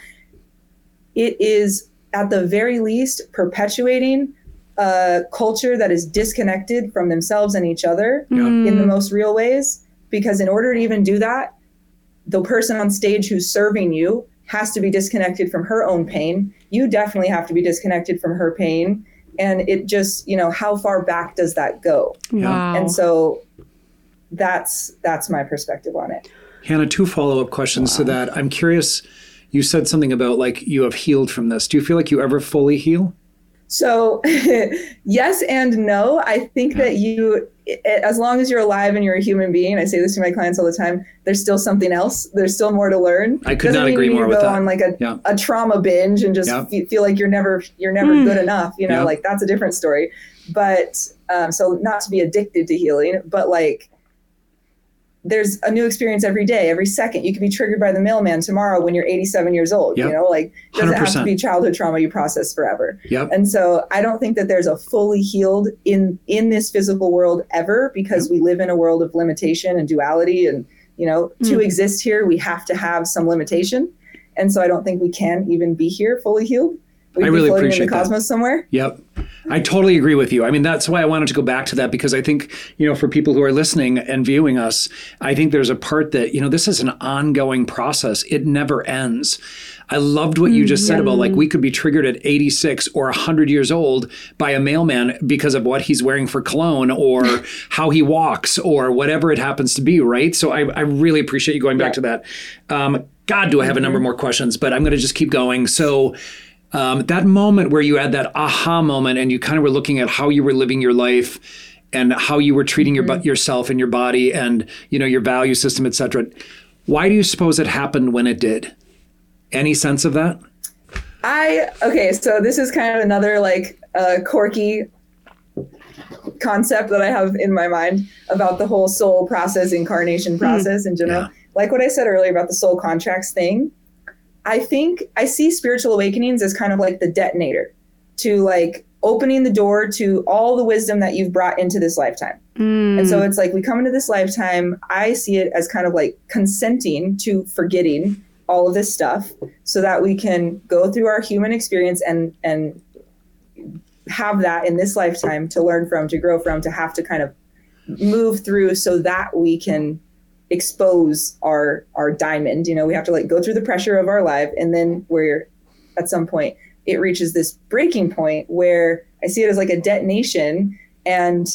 It is at the very least perpetuating a culture that is disconnected from themselves and each other Mm. in the most real ways. Because in order to even do that, the person on stage who's serving you has to be disconnected from her own pain. You definitely have to be disconnected from her pain. And it just, you know, how far back does that go? Wow. And so that's that's my perspective on it. Hannah, two follow up questions to that. I'm curious, you said something about like you have healed from this. Do you feel like you ever fully heal? So, [laughs] yes and no. I think that you, as long as you're alive and you're a human being, I say this to my clients all the time. There's still something else. There's still more to learn. I could Doesn't not agree you more with go that. on like a, Yeah. a trauma binge and just Yeah. fe- feel like you're never you're never Hmm. good enough. You know, Yeah. like that's a different story. But um, so not to be addicted to healing, but like there's a new experience every day, every second. You could be triggered by the mailman tomorrow when you're 87 years old. Yep. You know, like it doesn't have to be childhood trauma you process forever. Yep. And so I don't think that there's a fully healed in in this physical world ever because we live in a world of limitation and duality and you know to Mm. exist here we have to have some limitation. And so I don't think we can even be here fully healed. We'd I really floating in appreciate the that. cosmos somewhere. Yep. I totally agree with you. I mean, that's why I wanted to go back to that because I think, you know, for people who are listening and viewing us, I think there's a part that, you know, this is an ongoing process. It never ends. I loved what you just said about like we could be triggered at 86 or 100 years old by a mailman because of what he's wearing for cologne or [laughs] how he walks or whatever it happens to be, right? So I, I really appreciate you going back Yeah. to that. Um, God, do I have a number more questions, but I'm going to just keep going. So, Um, that moment where you had that aha moment and you kind of were looking at how you were living your life and how you were treating your Mm-hmm. yourself and your body and you know your value system, et cetera. Why do you suppose it happened when it did? Any sense of that? I okay, so this is kind of another like uh, quirky concept that I have in my mind about the whole soul process, incarnation process in general. Yeah. Like what I said earlier about the soul contracts thing, I think I see spiritual awakenings as kind of like the detonator to like opening the door to all the wisdom that you've brought into this lifetime. Mm. And so it's like we come into this lifetime, I see it as kind of like consenting to forgetting all of this stuff so that we can go through our human experience and and have that in this lifetime to learn from, to grow from, to have to kind of move through so that we can expose our our diamond. You know, we have to like go through the pressure of our life and then we're at some point it reaches this breaking point where I see it as like a detonation and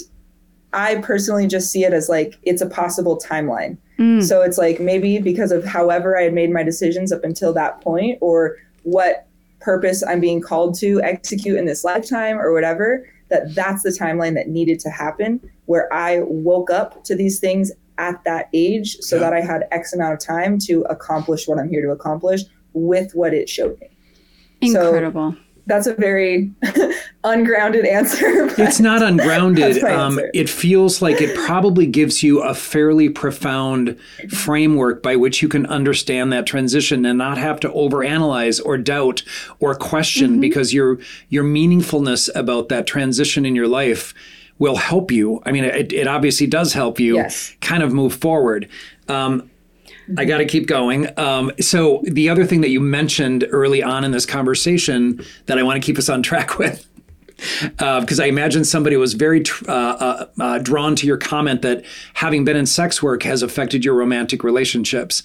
I personally just see it as like it's a possible timeline. Mm. So it's like maybe because of however I had made my decisions up until that point or what purpose I'm being called to execute in this lifetime or whatever, that that's the timeline that needed to happen where I woke up to these things at that age so Yeah. that I had X amount of time to accomplish what I'm here to accomplish with what it showed me. so- Incredible. That's a very [laughs] ungrounded answer. [laughs] It's not ungrounded. Um, it feels like it probably gives you a fairly profound framework by which you can understand that transition and not have to overanalyze or doubt or question Mm-hmm. because your your meaningfulness about that transition in your life will help you. I mean, it, it obviously does help you Yes. kind of move forward. Um, I got to keep going. Um, so the other thing that you mentioned early on in this conversation that I want to keep us on track [laughs] with because I imagine somebody was very tr- uh, uh, uh, drawn to your comment that having been in sex work has affected your romantic relationships.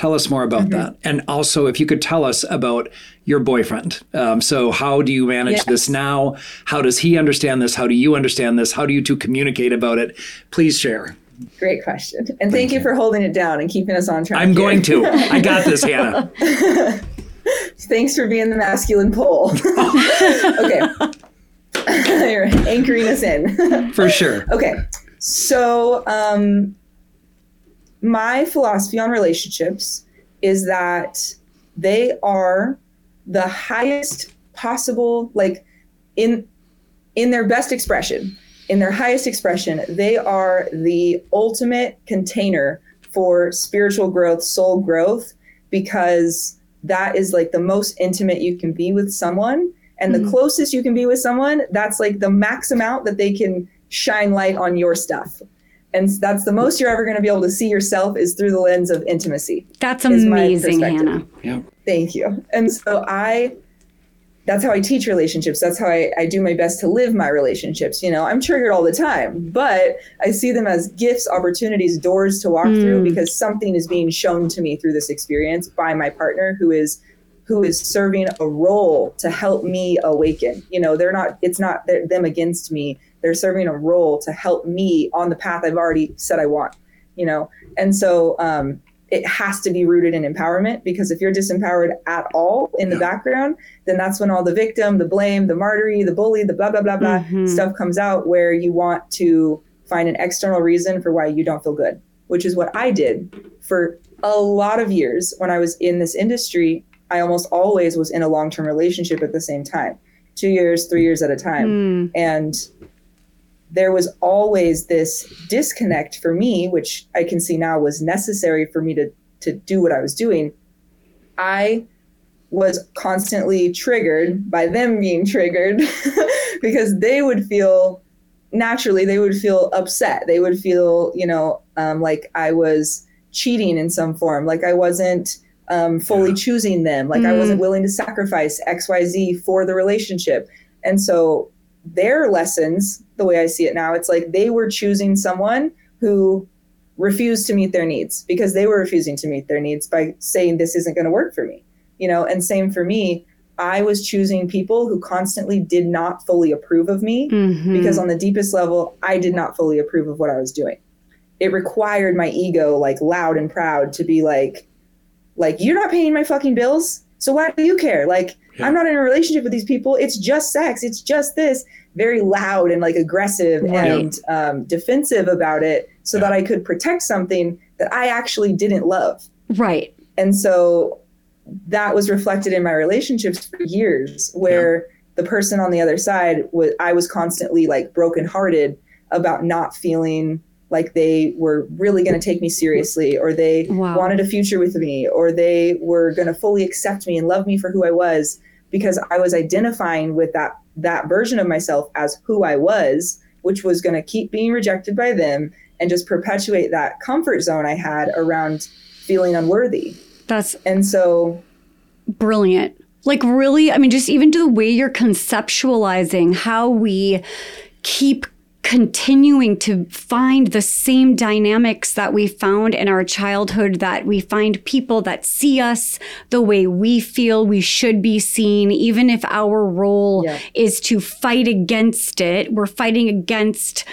Tell us more about that. And also, if you could tell us about your boyfriend. Um, so, how do you manage Yes. this now? How does he understand this? How do you understand this? How do you two communicate about it? Please share. Great question. And thank you for holding it down and keeping us on track. I'm here. going to. I got [laughs] this, Hannah. Thanks for being the masculine pole. [laughs] okay. [laughs] You're anchoring us in. For sure. okay. So, um, my philosophy on relationships is that they are the highest possible, like in in their best expression, in their highest expression, they are the ultimate container for spiritual growth, soul growth, because that is like the most intimate you can be with someone. And the mm-hmm. closest you can be with someone, that's like the max amount that they can shine light on your stuff. And that's the most you're ever going to be able to see yourself is through the lens of intimacy. That's amazing. Hannah. Yeah. Thank you. And so I, that's how I teach relationships. That's how I, I do my best to live my relationships. You know, I'm triggered all the time, but I see them as gifts, opportunities, doors to walk through mm. because something is being shown to me through this experience by my partner who is who is serving a role to help me awaken. You know, they're not, it's not they're- them against me. They're serving a role to help me on the path I've already said I want, you know? And so, um, it has to be rooted in empowerment because if you're disempowered at all in the background, then that's when all the victim, the blame, the martyry, the bully, the blah, blah, blah, blah Mhm. stuff comes out where you want to find an external reason for why you don't feel good, which is what I did for a lot of years when I was in this industry. I almost always was in a long term relationship at the same time, two years, three years at a time. Mm. And there was always this disconnect for me, which I can see now was necessary for me to, to do what I was doing. I was constantly triggered by them being triggered [laughs] because they would feel naturally they would feel upset they would feel you know um, like i was cheating in some form like i wasn't um, fully Yeah. choosing them like i Mm. wasn't willing to sacrifice xyz for the relationship and so their lessons the way i see it now it's like they were choosing someone who refused to meet their needs because they were refusing to meet their needs by saying this isn't going to work for me you know? And same for me i was choosing people who constantly did not fully approve of me Mhm. because on the deepest level i did not fully approve of what i was doing. It required my ego like loud and proud to be like like you're not paying my fucking bills So why do you care? Like, yeah. I'm not in a relationship with these people. It's just sex. It's just this. Very loud and like aggressive right. and um, defensive about it so yeah. that I could protect something that I actually didn't love. Right. And so that was reflected in my relationships for years where yeah. the person on the other side was I was constantly like brokenhearted about not feeling like they were really going to take me seriously or they wow. wanted a future with me or they were going to fully accept me and love me for who I was because I was identifying with that that version of myself as who I was which was going to keep being rejected by them and just perpetuate that comfort zone I had around feeling unworthy. That's and so brilliant. Like really, I mean just even to the way you're conceptualizing how we keep continuing to find the same dynamics that we found in our childhood that we find people that see us the way we feel we should be seen even if our role yeah. is to fight against it we're fighting against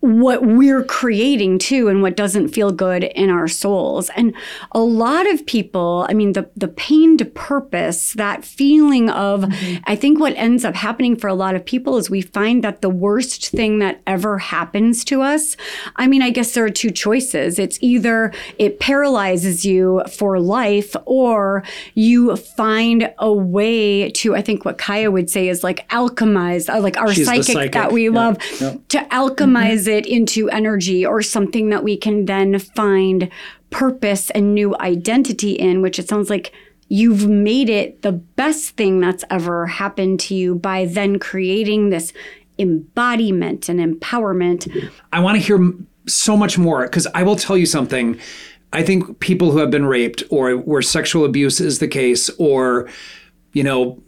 what we're creating too and what doesn't feel good in our souls and a lot of people i mean the the pain to purpose that feeling of mm-hmm. i think what ends up happening for a lot of people is we find that the worst thing that ever happens to us i mean i guess there are two choices it's either it paralyzes you for life or you find a way to i think what kaya would say is like alchemize uh, like our psychic, psychic, that we love to alchemize mm-hmm. It into energy or something that we can then find purpose and new identity in, which it sounds like you've made it the best thing that's ever happened to you by then creating this embodiment and empowerment. I want to hear so much more because I will tell you something. I think people who have been raped or where sexual abuse is the case or you know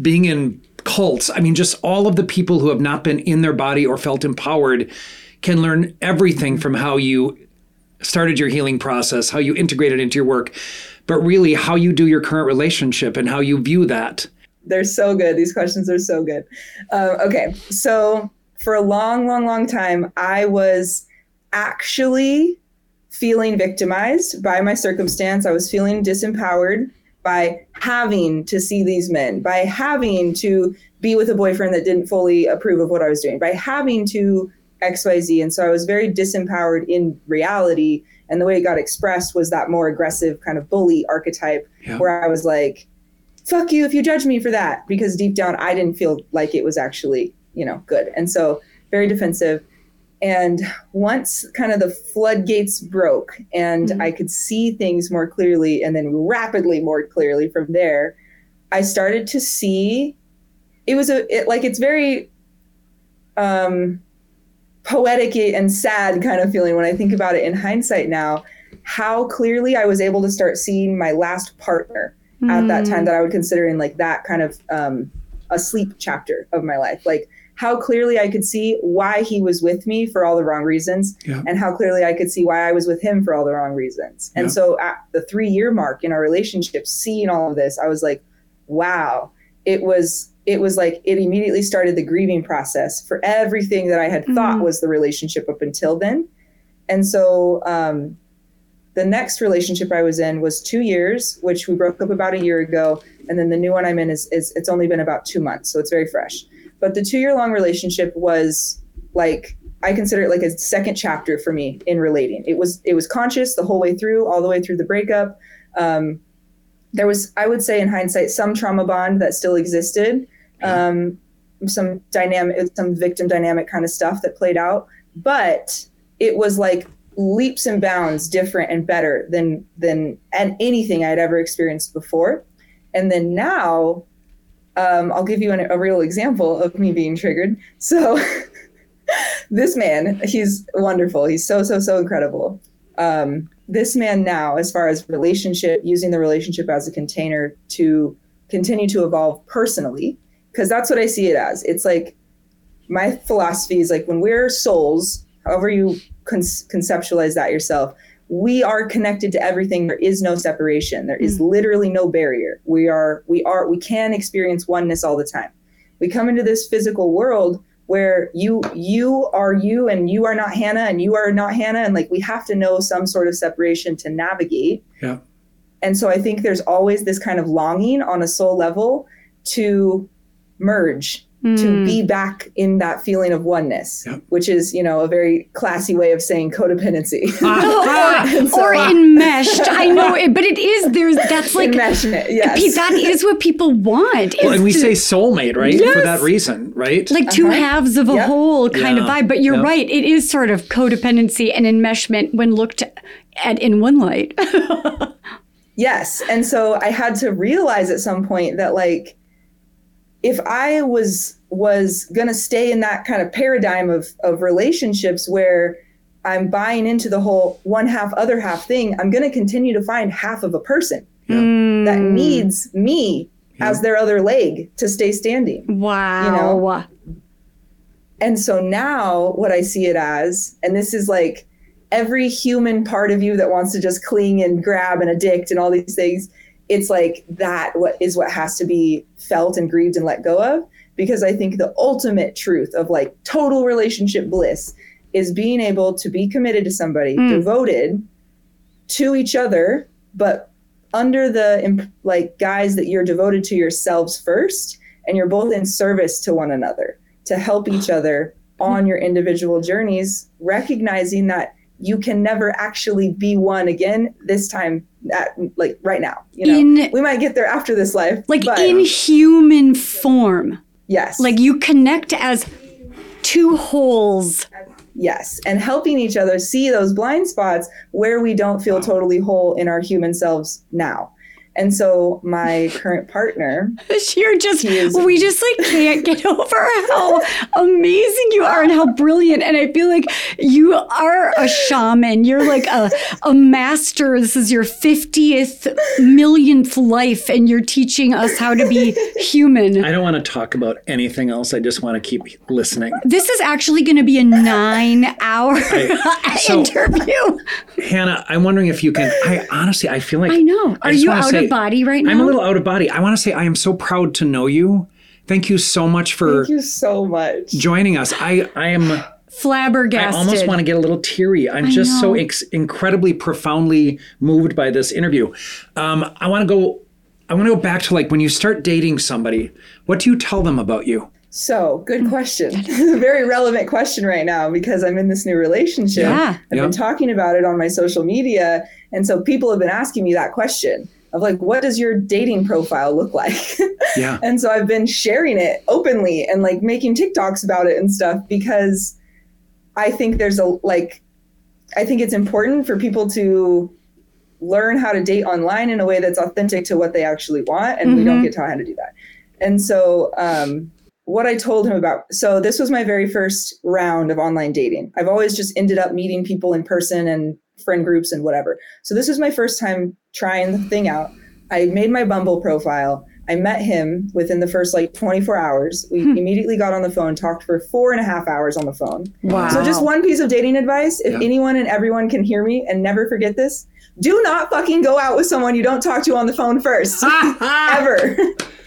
being in cults, I mean just all of the people who have not been in their body or felt empowered can learn everything from how you started your healing process, how you integrate it into your work, but really how you do your current relationship and how you view that. They're so good. These questions are so good. Uh, okay. So, for a long, long, long time, I was actually feeling victimized by my circumstance. I was feeling disempowered by having to see these men, by having to be with a boyfriend that didn't fully approve of what I was doing, by having to XYZ. And so I was very disempowered in reality. And the way it got expressed was that more aggressive kind of bully archetype yeah. where I was like, fuck you if you judge me for that. Because deep down, I didn't feel like it was actually, you know, good. And so very defensive. And once kind of the floodgates broke and mm-hmm. I could see things more clearly and then rapidly more clearly from there, I started to see it was a, it, like, it's very, um, poetic and sad kind of feeling when I think about it in hindsight now, how clearly I was able to start seeing my last partner mm. at that time hmm. that I would consider in like that kind of um, a sleep chapter of my life. Like how clearly I could see why he was with me for all the wrong reasons yeah. and how clearly I could see why I was with him for all the wrong reasons. And yeah. so at the three year mark in our relationship, seeing all of this, I was like, wow, it was it was like it immediately started the grieving process for everything that I had mm-hmm. thought was the relationship up until then. And so um, the next relationship I was in was two years, which we broke up about a year ago. And then the new one I'm in is, is it's only been about two months. So it's very fresh. But the two year long relationship was like, I consider it like a second chapter for me in relating. It was, it was conscious the whole way through, all the way through the breakup. Um, there was, I would say in hindsight, some trauma bond that still existed um, some dynamic, some victim dynamic kind of stuff that played out. But it was like leaps and bounds different and better than than and anything I'd ever experienced before. And then now, um, I'll give you an, a real example of me being triggered. So [laughs] this man, he's wonderful. He's so so so incredible. Um, this man now, as far as relationship, using the relationship as a container to continue to evolve personally because that's what I see it as. It's like my philosophy is like when we're souls, however you con- conceptualize that yourself, we are connected to everything. There is no separation. There is mm. literally no barrier. We are we are we can experience oneness all the time. We come into this physical world where you you are you and you are not Hannah and you are not Hannah and like we have to know some sort of separation to navigate. Yeah. and so I think there's always this kind of longing on a soul level to merge, to be back in that feeling of oneness, Yep. which is, you know, a very classy way of saying codependency. [laughs] [laughs] or, so- or enmeshed. I know it, but it is there's that's like Enmeshment, yes. that is what people want. Well, and we to- say soulmate, right? For that reason, right? like 2 Uh-huh. halves of a Yep. whole kind of vibe. But you're Yep. right; it is sort of codependency and enmeshment when looked at in one light. [laughs] Yes. And so I had to realize at some point that like if I was was going to stay in that kind of paradigm of of relationships where I'm buying into the whole one half other half thing, I'm going to continue to find half of a person that hmm. needs me as their other leg to stay standing. wow. You know? And so now what I see it as, and this is like every human part of you that wants to just cling and grab and addict and all these things, it's like that what is what has to be felt and grieved and let go of. Because I think the ultimate truth of like total relationship bliss is being able to be committed to somebody, hmm. devoted to each other, but under the like guys that you're devoted to yourselves first and you're both in service to one another to help each other on your individual journeys recognizing that you can never actually be one again this time at like right now you know In- we might get there after this life Like but in human form. yes Like you connect as two wholes. yes and helping each other see those blind spots where we don't feel totally whole in our human selves now and so my current partner [laughs] You're just is, we just like can't get [laughs] over how amazing you are and how brilliant. And I feel like you are a shaman. You're like a, a master. This is your 50th millionth life, and you're teaching us how to be [laughs] human. I don't want to talk about anything else. I just want to keep listening. This is actually going to be a nine hour so- interview. Hannah, I'm wondering if you can. I [laughs] honestly, I feel like I know. Are just you out say- of body right now? I'm a little out of body. I want to say I am so proud to know you. Thank you so much for thank you so much joining us. I I am. Flabbergasted. I almost want to get a little teary. I'm just so ex- incredibly profoundly moved by this interview. Um, I want to go. I want to go back to like when you start dating somebody. What do you tell them about you? So, good question. this is a very relevant question right now because I'm in this new relationship. Yeah. I've Yeah. been talking about it on my social media. And so people have been asking me that question of like, what does your dating profile look like? [laughs] Yeah. and so I've been sharing it openly and like making TikToks about it and stuff because I think there's a like, I think it's important for people to learn how to date online in a way that's authentic to what they actually want. And we don't get taught how to do that. And so, um, what I told him about, so this was my very first round of online dating. I've always just ended up meeting people in person and friend groups and whatever. So this was my first time trying the thing out. I made my Bumble profile. I met him within the first like 24 hours. We hmm. immediately got on the phone, talked for four and a half hours on the phone. Wow. So just one piece of dating advice, if Yeah. anyone and everyone can hear me and never forget this, do not fucking go out with someone you don't talk to on the phone first. [laughs] Ever.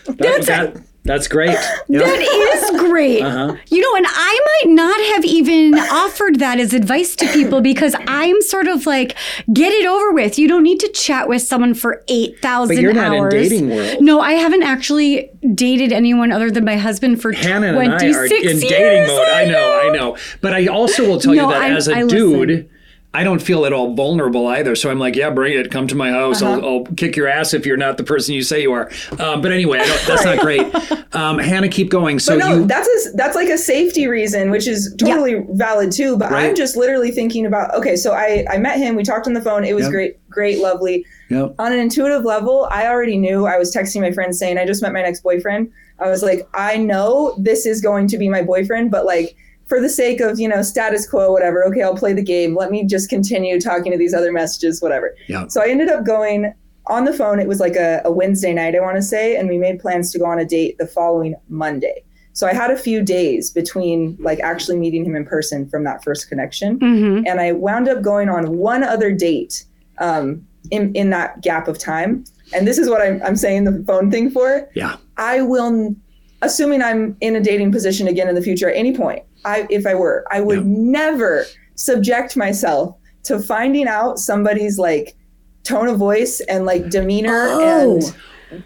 That, that, that's great. [laughs] That is great. Uh-huh. You know, and I might not have even offered that as advice to people because I'm sort of like, get it over with. You don't need to chat with someone for 8,000 But you're not in hours. dating world. No, I haven't actually dated anyone other than my husband for Hannah and I are in years. dating mode. I know, I know. But I also will tell No, you that I- as a I listen. I don't feel at all vulnerable either. So I'm like, yeah, bring it. Come to my house. Uh-huh. I'll, I'll kick your ass if you're not the person you say you are. Um, but anyway, I don't, that's not [laughs] great. Um, Hannah, keep going. So But no, you, that's a, that's like a safety reason, which is totally valid too. But Right. I'm just literally thinking about okay, so I I met him, we talked on the phone, it was Yep. great, great, lovely. Yep. On an intuitive level, I already knew. I was texting my friends saying I just met my next boyfriend. I was like, I know this is going to be my boyfriend, but like for the sake of you know status quo, whatever. Okay, I'll play the game. Let me just continue talking to these other messages, whatever. Yeah. So I ended up going on the phone. It was like a, a Wednesday night, I want to say, and we made plans to go on a date the following Monday. So I had a few days between like actually meeting him in person from that first connection, Mhm. and I wound up going on one other date um, in in that gap of time. And this is what I'm, I'm saying the phone thing for. yeah. I will, assuming I'm in a dating position again in the future at any point, I if I were, I would never subject myself to finding out somebody's like tone of voice and like demeanor Oh. and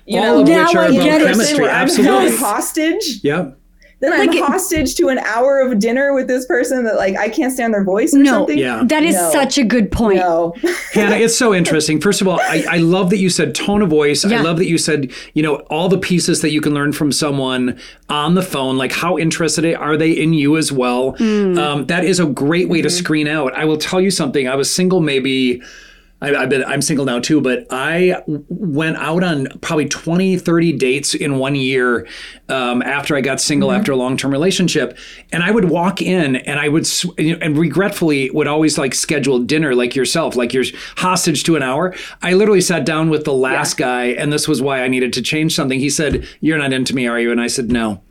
you All know Now I get it. chemistry. [laughs] where I'm Absolutely. held hostage. Yeah. Then I'm Like it- hostage to an hour of dinner with this person that like I can't stand their voice or No, something. Yeah. that is No. such a good point. No. [laughs] Hannah, it's so interesting. First of all, I, I love that you said tone of voice. Yeah. I love that you said, you know, all the pieces that you can learn from someone on the phone. Like, how interested are they in you as well? Um, that is a great way to screen out. I will tell you something. I was single maybe. I, I've been I'm single now too, but I went out on probably 20, 30 dates in one year um, after I got single after a long term relationship, and I would walk in and I would sw- you know, and regretfully would always like schedule dinner like yourself, like you're hostage to an hour. I literally sat down with the last guy, and this was why I needed to change something. He said, "You're not into me, are you?" And I said, "No."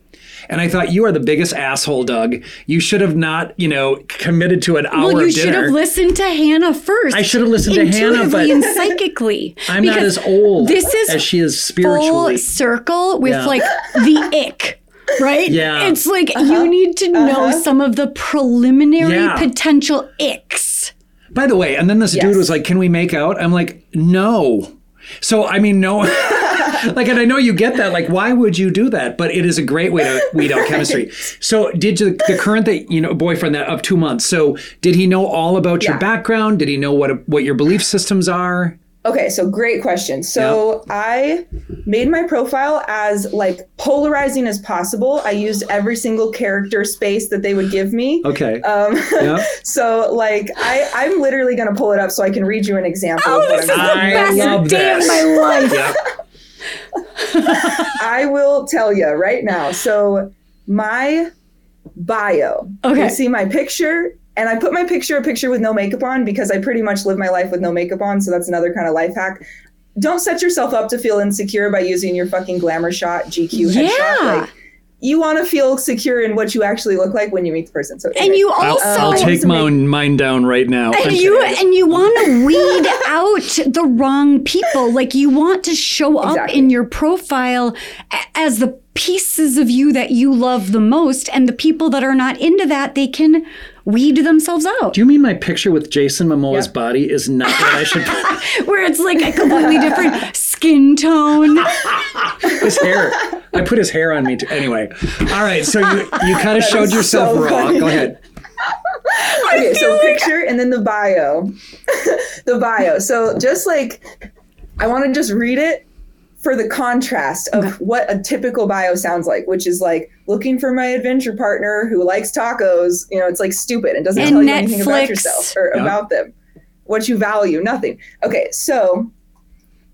And I thought you are the biggest asshole, Doug. You should have not, you know, committed to an hour Well, you of should have listened to Hannah first. I should have listened to Hannah, intuitively but- and psychically. [laughs] I'm not as old This is as she is full spiritually. circle with Yeah. like the ick. Right? Yeah. It's like uh-huh. you need to know uh-huh. some of the preliminary Yeah. potential icks. By the way, and then this Yes. dude was like, "Can we make out?" I'm like, "No." So I mean, no. [laughs] [laughs] like, and I know you get that. Like, why would you do that? But it is a great way to weed out [laughs] chemistry. So, did you, the current that you know boyfriend that of two months? So, did he know all about your Yeah. background? Did he know what what your belief systems are? Okay, so great question. So I made my profile as like polarizing as possible. I used every single character space that they would give me. Okay. Um, yeah. [laughs] so like I, I'm literally gonna pull it up so I can read you an example. Oh, of this I'm is the I best love day this. of my life. Yeah. I will tell you right now. So my bio. Okay. You see my picture, and I put my picture a picture with no makeup on because I pretty much live my life with no makeup on. So that's another kind of life hack. Don't set yourself up to feel insecure by using your fucking glamour shot GQ headshot. Yeah. Like you want to feel secure in what you actually look like when you meet the person. So And anyway. you I'll, also I'll take mine mine down right now. and I'm- you and you want to weed [laughs] out the wrong people like you want to show up in your profile as the pieces of you that you love the most and the people that are not into that they can weed themselves out do you mean my picture with Jason Momoa's Yep. body is not what I should [laughs] put? where it's like a completely different skin tone [laughs] his hair. I put his hair on me too. Anyway, all right. So you you [laughs] kind of showed yourself so raw. funny. Go ahead. okay, so picture and then the bio. the bio. So just like I want to just read it for the contrast of what a typical bio sounds like, which is like looking for my adventure partner who likes tacos. You know, it's like stupid and doesn't And tell you anything about yourself or Yeah. about them. What you value, nothing. Okay, so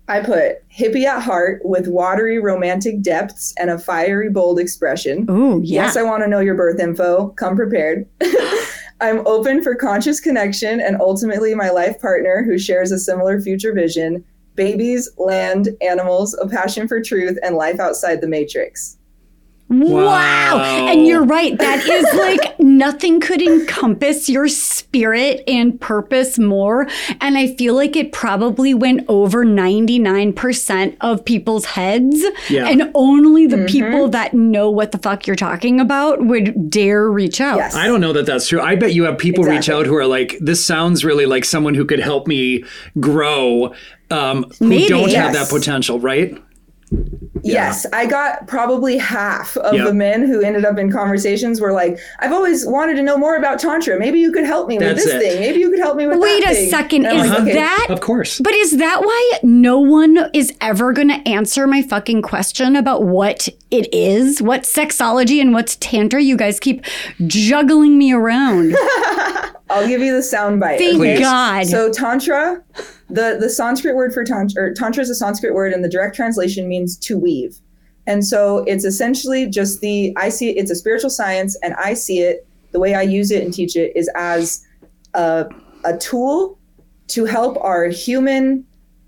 I put hippie at heart with watery romantic depths and a fiery bold expression. oh yeah Yes, I want to know your birth info. Come prepared. [laughs] I'm open for conscious connection and ultimately my life partner who shares a similar future vision babies, land, animals, a passion for truth, and life outside the matrix. Wow. Wow. And you're right. That is [laughs] like nothing could encompass your spirit and purpose more. And I feel like it probably went over 99% of people's heads. Yeah. And only the mm-hmm. people that know what the fuck you're talking about would dare reach out. Yes. I don't know that that's true. I bet you have people reach out who are like, "This sounds really like someone who could help me grow." Um, who Maybe. don't have that potential, right? Yes, I got probably half of Yep. the men who ended up in conversations were like, I've always wanted to know more about Tantra. Maybe you could help me That's with this it. thing. Maybe you could help me with Wait that a thing." second. And I'm Is like, okay. that Of course. But is that why no one is ever going to answer my fucking question about what it is? What's sexology and what's tantra? You guys keep juggling me around. [laughs] I'll give you the sound bite. Thank. God. So tantra, the the Sanskrit word for tantra, or tantra is a Sanskrit word, and the direct translation means to weave. And so it's essentially just the I see it, it's a spiritual science, and I see it the way I use it and teach it is as a a tool to help our human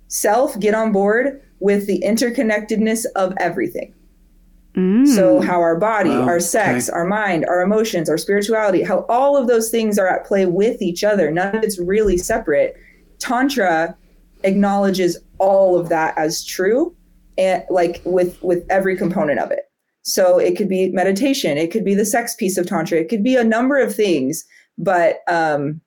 self get on board with the interconnectedness of everything. So, how our body, Wow, our sex, okay. our mind, our emotions, our spirituality, how all of those things are at play with each other. None of it's really separate. Tantra acknowledges all of that as true and like with with every component of it. So it could be meditation, it could be the sex piece of tantra, it could be a number of things, but um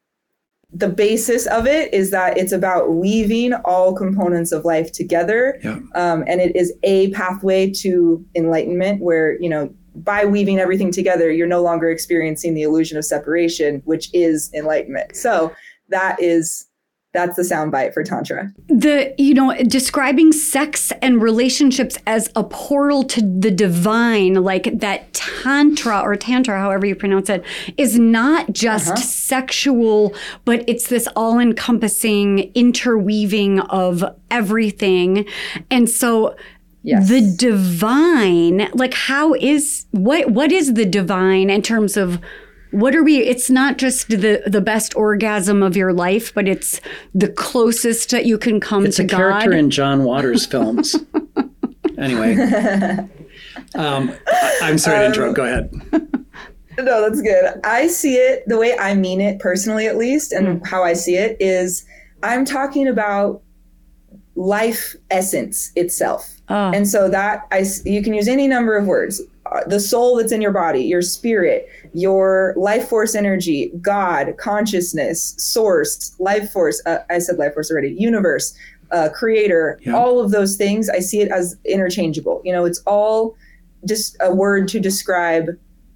the basis of it is that it's about weaving all components of life together Yeah. um, and it is a pathway to enlightenment where you know by weaving everything together you're no longer experiencing the illusion of separation which is enlightenment so that is that's the soundbite for tantra. The you know describing sex and relationships as a portal to the divine like that tantra or tantra however you pronounce it is not just uh-huh. sexual but it's this all-encompassing interweaving of everything. And so Yes. the divine like how is what what is the divine in terms of what are we it's not just the the best orgasm of your life but it's the closest that you can come to It's to a god character in John Waters films. [laughs] anyway, um, I- I'm sorry to interrupt. Um, Go ahead. No, that's good. I see it the way I mean it personally, at least, and mm. how I see it is I'm talking about life essence itself. Oh. And so that i you can use any number of words. The soul that's in your body, your spirit, your life force energy, God, consciousness, source, life force. Uh, I said life force already. Universe, uh, creator, Yeah. all of those things. I see it as interchangeable. You know, it's all just a word to describe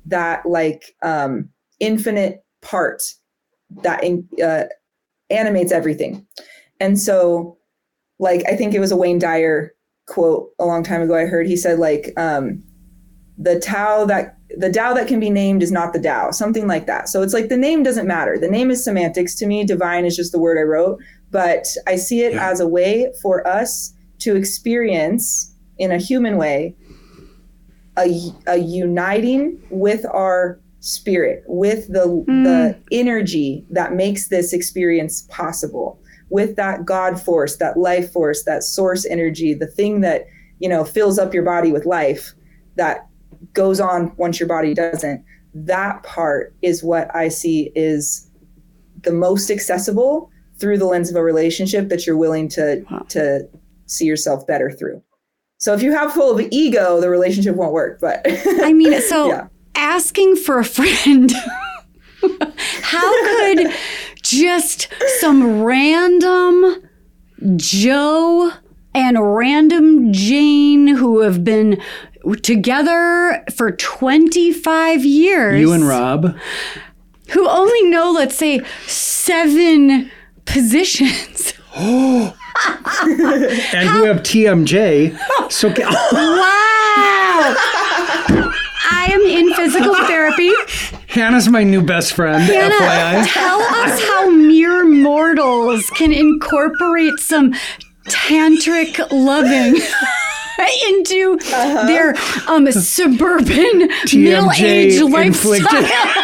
that like um, infinite part that in, uh, animates everything. And so, like, I think it was a Wayne Dyer quote a long time ago. I heard he said like, um, "The Tao that the Tao that can be named is not the Tao," something like that. So it's like the name doesn't matter. The name is semantics to me. Divine is just the word I wrote, but I see it Yeah. as a way for us to experience in a human way a, a uniting with our spirit with the the hmm. energy that makes this experience possible with that god force that life force that source energy the thing that you know fills up your body with life that goes on once your body doesn't that part is what i see is the most accessible through the lens of a relationship that you're willing to Wow. to see yourself better through so if you have full of ego the relationship won't work but i mean [laughs] so Yeah. asking for a friend [laughs] how could just some random joe and random jane who have been together for 25 years You and Rob. who only know, let's say, seven positions. [laughs] and who have TMJ. So [laughs] Wow! I am in physical therapy. Hannah's my new best friend. Hannah, FYI. tell us how mere mortals can incorporate some tantric loving [laughs] [laughs] into their um, suburban [laughs] middle-aged inflicted. lifestyle.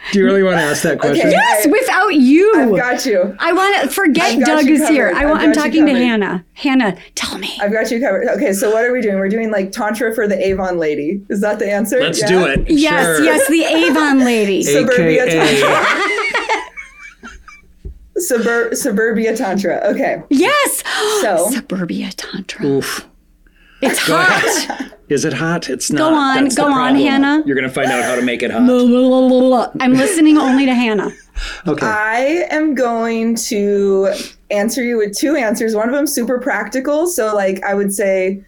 [laughs] Do you really want to ask that question? Okay. yes, without you. I've got you. I want to forget Doug is here. I want, I've I'm talking to. Hannah. Hannah, tell me. I've got you covered. Okay, so what are we doing? We're doing like tantra for the Avon lady. Is that the answer? Let's Yeah? do it. Yes, Sure. yes, the Avon lady. Suburbia AKA. Subur- suburbia tantra. Okay. yes. [gasps] So- Suburbia Tantra. Oof. It's hot. Is it hot? It's not. Go on, That's go on. Hannah. You're going to find out how to make it hot. I'm listening only to Hannah. Okay. I am going to answer you with two answers. One of them super practical. So, like, I would say,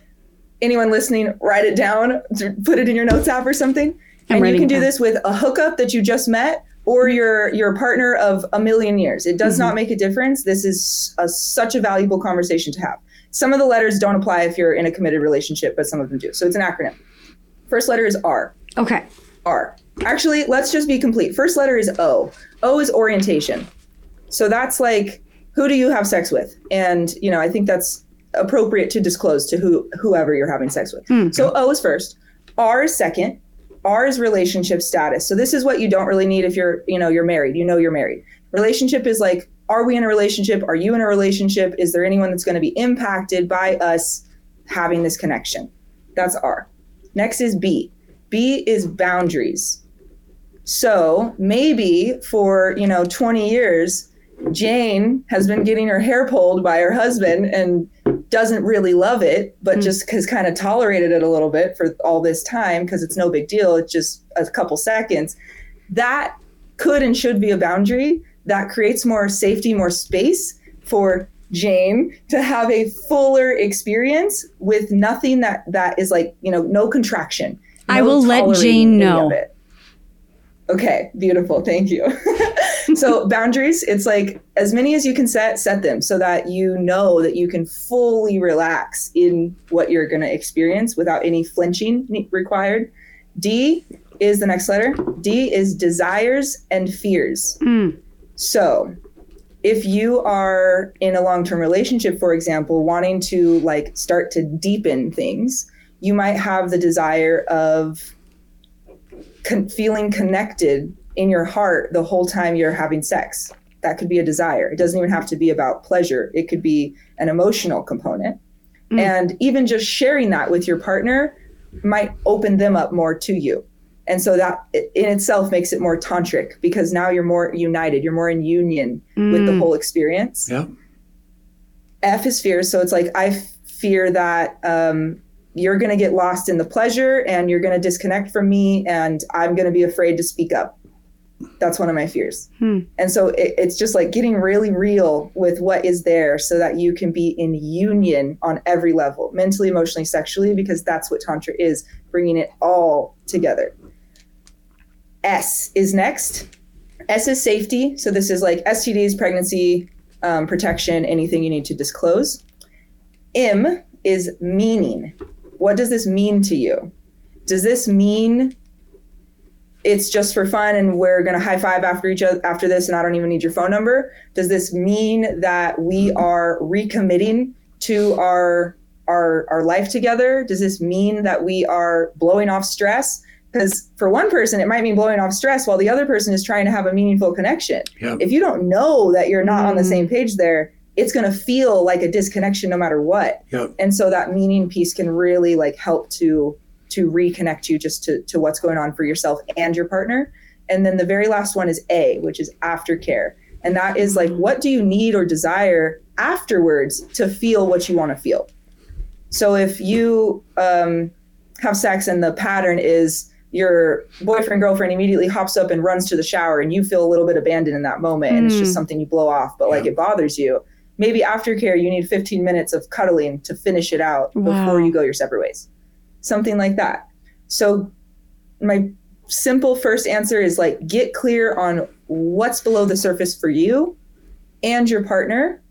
anyone listening, write it down, put it in your notes app or something. I'm and you can do down. this with a hookup that you just met or your your partner of a million years. It does Mm-hmm. not make a difference. This is a, such a valuable conversation to have. Some of the letters don't apply if you're in a committed relationship, but some of them do. So it's an acronym. First letter is R. Okay. R. Actually, let's just be complete. First letter is O. O is orientation. So that's like who do you have sex with? And you know, I think that's appropriate to disclose to who whoever you're having sex with. Hmm, so O is first. R is second. R is relationship status. So this is what you don't really need if you're, you know, you're married. You know you're married. Relationship is like are we in a relationship? Are you in a relationship? Is there anyone that's going to be impacted by us having this connection? That's R. Next is B. B is boundaries. So maybe for, you know, 20 years, Jane has been getting her hair pulled by her husband and doesn't really love it, but hmm. just has kind of tolerated it a little bit for all this time because it's no big deal. It's just a couple seconds. That could and should be a boundary that creates more safety, more space for Jane to have a fuller experience with nothing that that is like, you know, no contraction. I will let Jane know. Okay, beautiful. Thank you. [laughs] so boundaries, it's like as many as you can set, set them so that you know that you can fully relax in what you're going to experience without any flinching required. D is the next letter. D is desires and fears. Mm. So, if you are in a long-term relationship, for example, wanting to like start to deepen things, you might have the desire of con- feeling connected in your heart the whole time you're having sex. That could be a desire. It doesn't even have to be about pleasure. It could be an emotional component. Mm. And even just sharing that with your partner might open them up more to you. And so that in itself makes it more tantric because now you're more united, you're more in union with the Mm. whole experience. Yeah. F is fear. So it's like, i fear that um, you're going to get lost in the pleasure and you're going to disconnect from me and I'm going to be afraid to speak up. That's one of my fears. Hmm. And so it, it's just like getting really real with what is there so that you can be in union on every level mentally, emotionally, sexually, because that's what Tantra is bringing it all together. S is next. S is safety. So this is like STDs, pregnancy, um, protection, anything you need to disclose. M is meaning. What does this mean to you? Does this mean it's just for fun and we're going to high five after each other after this and I don't even need your phone number? Does this mean that we are recommitting to our our our life together? Does this mean that we are blowing off stress? Because for one person, it might mean blowing off stress while the other person is trying to have a meaningful connection. Yep. If you don't know that you're not on the Mm. same page there, it's going to feel like a disconnection no matter what Yep. and so that meaning piece can really like help to to reconnect you just to to what's going on for yourself and your partner and then the very last one is a which is aftercare and that is like what do you need or desire afterwards to feel what you want to feel so if you um, have sex and the pattern is your boyfriend girlfriend immediately hops up and runs to the shower and you feel a little bit abandoned in that moment and it's Mm. just something you blow off but like it bothers you. Maybe aftercare you need 15 minutes of cuddling to finish it out Wow. before you go your separate ways. Something like that. So my simple first answer is like get clear on what's below the surface for you and your partner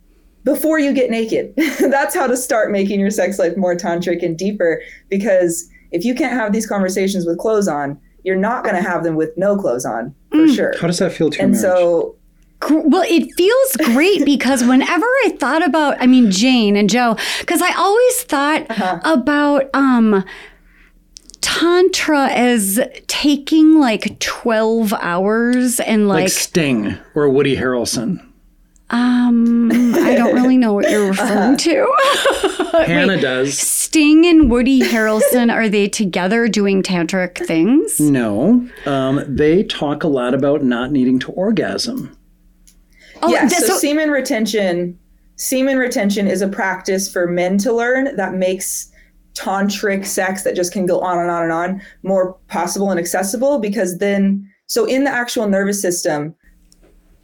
before you get naked. [laughs] That's how to start making your sex life more tantric and deeper because if you can't have these conversations with clothes on you're not going to have them with no clothes on for Mm. sure How does that feel to you? and marriage? so Well, it feels great [laughs] because whenever I thought about, I mean, Jane and Joe, because I always thought Uh-huh. about um, Tantra as taking like 12 hours and like like, Sting or Woody Harrelson. Um, I don't [laughs] really know what you're referring to. [laughs] Hannah does. Sting and Woody Harrelson, are they together doing tantric things? No, um, they talk a lot about not needing to orgasm. Oh, yeah, th- so, semen retention, semen retention is a practice for men to learn that makes tantric sex that just can go on and on and on more possible and accessible because then so in the actual nervous system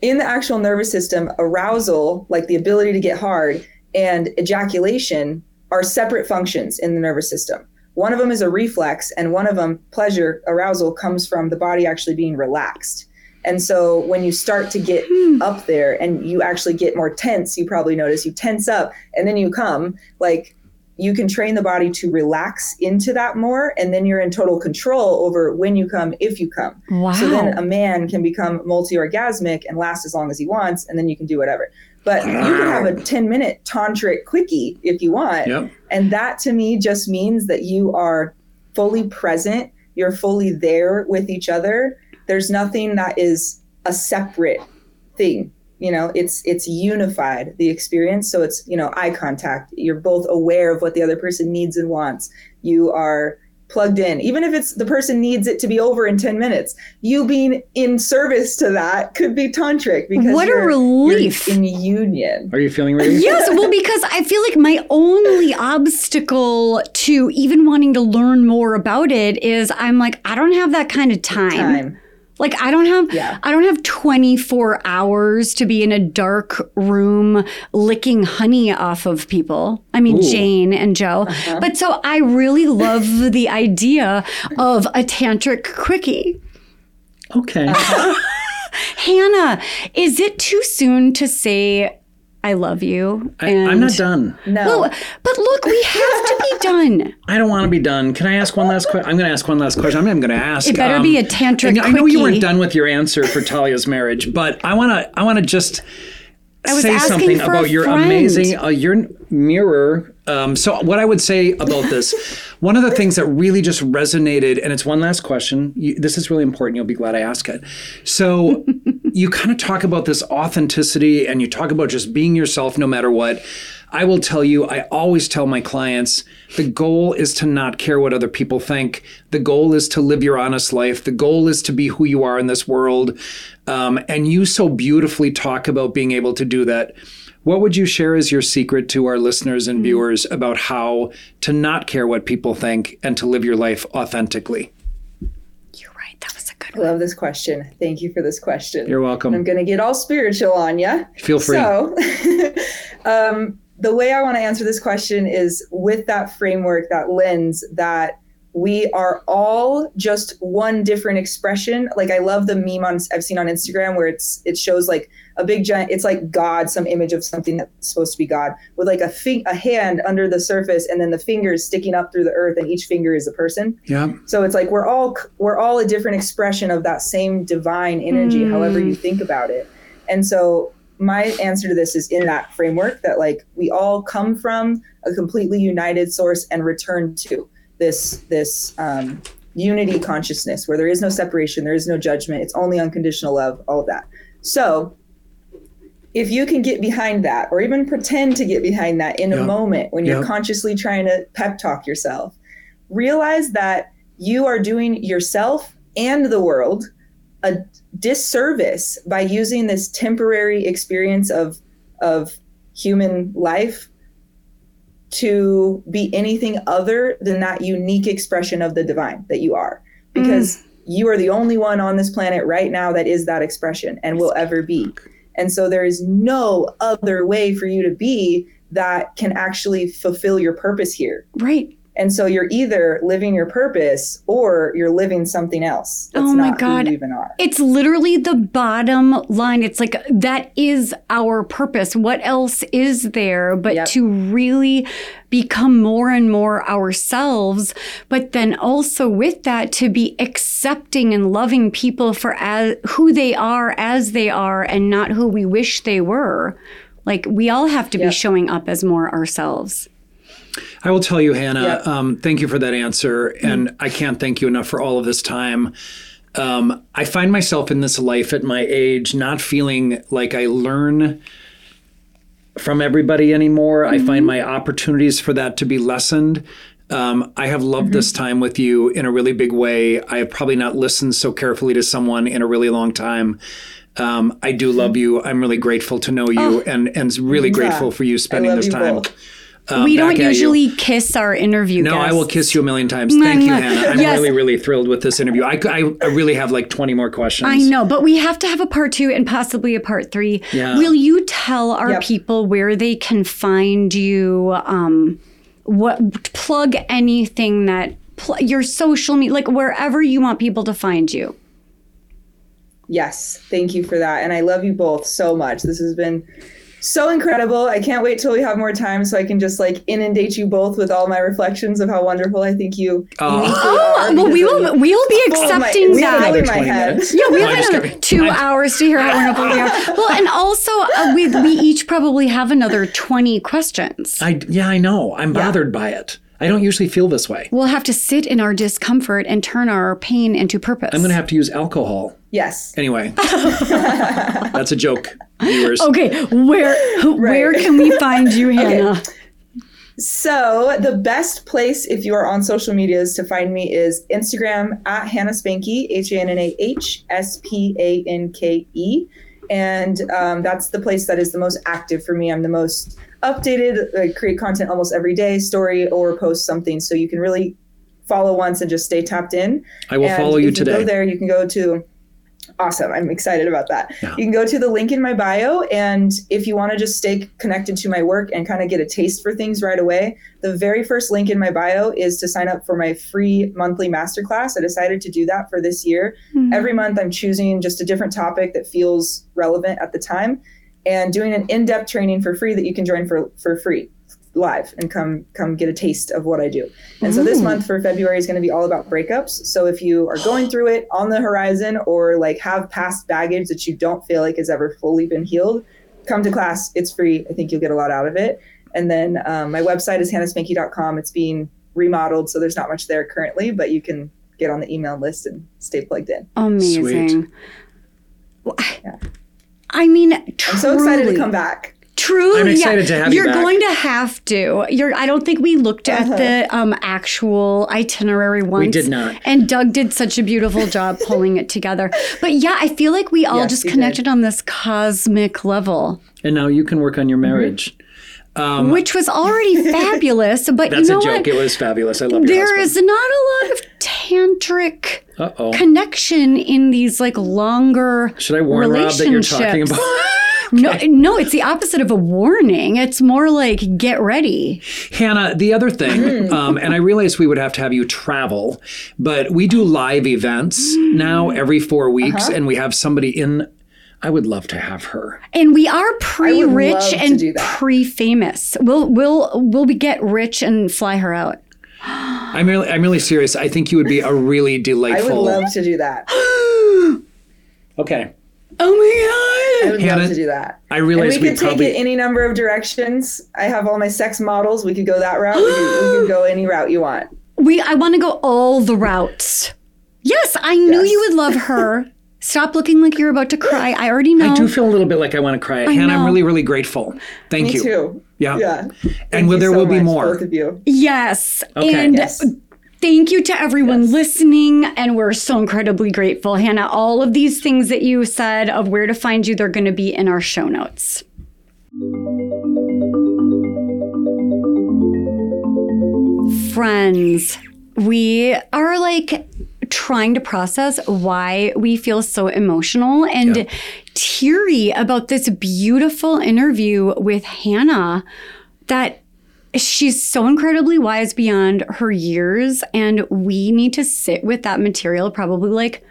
in the actual nervous system arousal like the ability to get hard and ejaculation are separate functions in the nervous system. One of them is a reflex and one of them pleasure arousal comes from the body actually being relaxed. And so when you start to get hmm. up there and you actually get more tense, you probably notice you tense up and then you come, like you can train the body to relax into that more. And then you're in total control over when you come, if you come. wow. So then a man can become multi orgasmic and last as long as he wants, and then you can do whatever. But you can have a 10 minute tantric quickie if you want. Yep. And that to me just means that you are fully present, you're fully there with each other. There's nothing that is a separate thing. You know, it's it's unified the experience. So it's, you know, eye contact. You're both aware of what the other person needs and wants. You are plugged in. Even if it's the person needs it to be over in 10 minutes, you being in service to that could be tantric because What a you're- relief. you're in union. Are you feeling ready? yes, well, [laughs] because I feel like my only obstacle to even wanting to learn more about it is I'm like, I don't have that kind of time. Time. Like I don't have Yeah. I don't have 24 hours to be in a dark room licking honey off of people. I mean Ooh. Jane and Joe. Uh-huh. But so I really love the idea of a tantric quickie. Okay. [laughs] Hannah, is it too soon to say I love you? I, I'm not done. No. Well, but look, we have to be [laughs] done. I don't want to be done. Can I ask one last question? I'm going to ask one last question. I'm going to ask. um, It better be a tantric I know you weren't done with your answer for Talia's marriage, but I want to. I want to just was say something for a about your friend. amazing uh, your mirror. Um, so what I would say about this, [laughs] one of the things that really just resonated, and it's one last question. You, this is really important. You'll be glad I ask it. So [laughs] you kind of talk about this authenticity, and you talk about just being yourself no matter what. I will tell you, I always tell my clients the goal is to not care what other people think. The goal is to live your honest life. The goal is to be who you are in this world. Um, and you so beautifully talk about being able to do that. What would you share as your secret to our listeners and viewers about how to not care what people think and to live your life authentically? You're right. That was a good I love this question. Thank you for this question. You're welcome. I'm going to get all spiritual on you. Feel free. So, [laughs] um, the way I want to answer this question is with that framework, that lens that we are all just one different expression. Like I love the meme on I've seen on Instagram where it's it shows like a big giant. It's like God, some image of something that's supposed to be God, with like a fi- a hand under the surface, and then the fingers sticking up through the earth, and each finger is a person. Yeah. So it's like we're all we're all a different expression of that same divine energy, however you think about it. And so my answer to this is in that framework that like we all come from a completely united source and return to this this um, unity consciousness where there is no separation, there is no judgment, it's only unconditional love, all of that. So if you can get behind that or even pretend to get behind that in a moment when you're consciously trying to pep talk yourself realize that you are doing yourself and the world a disservice by using this temporary experience of of human life to be anything other than that unique expression of the divine that you are. Mm. Because you are the only one on this planet right now that is that expression and will ever be and so there is no other way for you to be that can actually fulfill your purpose here Right. And so you're either living your purpose or you're living something else. That's Oh my not God. Who you even are. It's literally the bottom line. It's like that is our purpose. What else is there but Yep. to really become more and more ourselves, but then also with that to be accepting and loving people for as, who they are as they are and not who we wish they were. Like we all have to be showing up as more ourselves. I will tell you, Hannah, Yep. um, thank you for that answer. Mm. And I can't thank you enough for all of this time. Um, I find myself in this life at my age not feeling like I learn from everybody anymore. I Mm-hmm. find my opportunities for that to be lessened. Um, I have loved Mm-hmm. this time with you in a really big way. I have probably not listened so carefully to someone in a really long time. Um, I do love you. I'm really grateful to know you, and and really grateful for you spending this you time. both. Um, we don't back at you. usually kiss our interview No, I will kiss you a million times. Thank you, Hannah. I'm Yes. really, really thrilled with this interview. I, I, I really have like 20 more questions. I know, but we have to have a part two and possibly a part three. Yeah. Will you tell our Yep. people where they can find you? Um, what plug anything that pl- your social media, like wherever you want people to find you. Yes, thank you for that. And I love you both so much. This has been so incredible. I can't wait till we have more time so I can just like inundate you both with all my reflections of how wonderful I think you Oh. Oh, are. well, we will We'll be full of my- accepting we have that. in Another my 20 head. minutes. Yeah, we No, have another two I'm- hours to hear how wonderful we are. [laughs] Well, and also uh, we we each probably have another twenty questions. I, yeah, I know. I'm bothered by it. I don't usually feel this way. We'll have to sit in our discomfort and turn our pain into purpose. I'm going to have to use alcohol. Yes. Anyway, [laughs] that's a joke, viewers. [laughs] Okay, where where can we find you, [laughs] Hannah? So the best place if you are on social media is to find me is Instagram at Hannah Spanke, H A N N A H S P A N K E. And um, that's the place that is the most active for me. I'm the most updated, I create content almost every day, story or post something. So you can really follow once and just stay tapped in. I will And follow you if today. You go there, you can go to Awesome. I'm excited about that. Yeah. You can go to the link in my bio. And if you want to just stay connected to my work and kind of get a taste for things right away, the very first link in my bio is to sign up for my free monthly masterclass. I decided to do that for this year. Mm-hmm. Every month, I'm choosing just a different topic that feels relevant at the time and doing an in depth training for free that you can join for, for free live and come come get a taste of what I do. And so this month for February is going to be all about breakups. So if you are going through it on the horizon or like have past baggage that you don't feel like has ever fully been healed, come to class. It's free. I think you'll get a lot out of it. And then um, my website is hannahspanke.com. It's being remodeled, so there's not much there currently, but you can get on the email list and stay plugged in. Amazing. Well, yeah. I mean, I'm so excited to come back. Truly, I'm excited yeah. to have You're you going to have to. You're. I don't think we looked uh-huh. at the um, actual itinerary once. We did not. And Doug did such a beautiful job pulling it together. But yeah, I feel like we all yes, just connected did. on this cosmic level. And now you can work on your marriage. Mm-hmm. Um, Which was already [laughs] fabulous, but that's you know a joke. What? It was fabulous. I love There is not a lot of tantric Uh-oh. connection in these like longer. Should I warn Rob that you're talking about? [laughs] No, no, it's the opposite of a warning. It's more like get ready. Hannah, the other thing, mm. um, and I realized we would have to have you travel, but we do live events now every four weeks, uh-huh. and we have somebody in I would love to have her. And we are pre-rich and pre-famous. We'll we'll we'll be get rich and fly her out. [gasps] I'm really I'm really serious. I think you would be a really delightful. I would love to do that. [gasps] okay. Oh my god! I would Hannah, love to do that. I realize and we, we could probably... take it any number of directions. I have all my sex models. We could go that route. we, could, we could [gasps] go any route you want. We I want to go all the routes. Yes, I knew yes. you would love her. [laughs] Stop looking like you're about to cry. I already know. I do feel a little bit like I want to cry. I Hannah, know. I'm really, really grateful. Thank Me you. too. Yeah. Yeah. and well, there so will be more. Both of you. Yes. Okay. And yes. Thank you to everyone yes. listening. And we're so incredibly grateful. Hannah, all of these things that you said of where to find you, they're going to be in our show notes. Friends, we are like trying to process why we feel so emotional and yeah. teary about this beautiful interview with Hannah that she's so incredibly wise beyond her years and we need to sit with that material probably like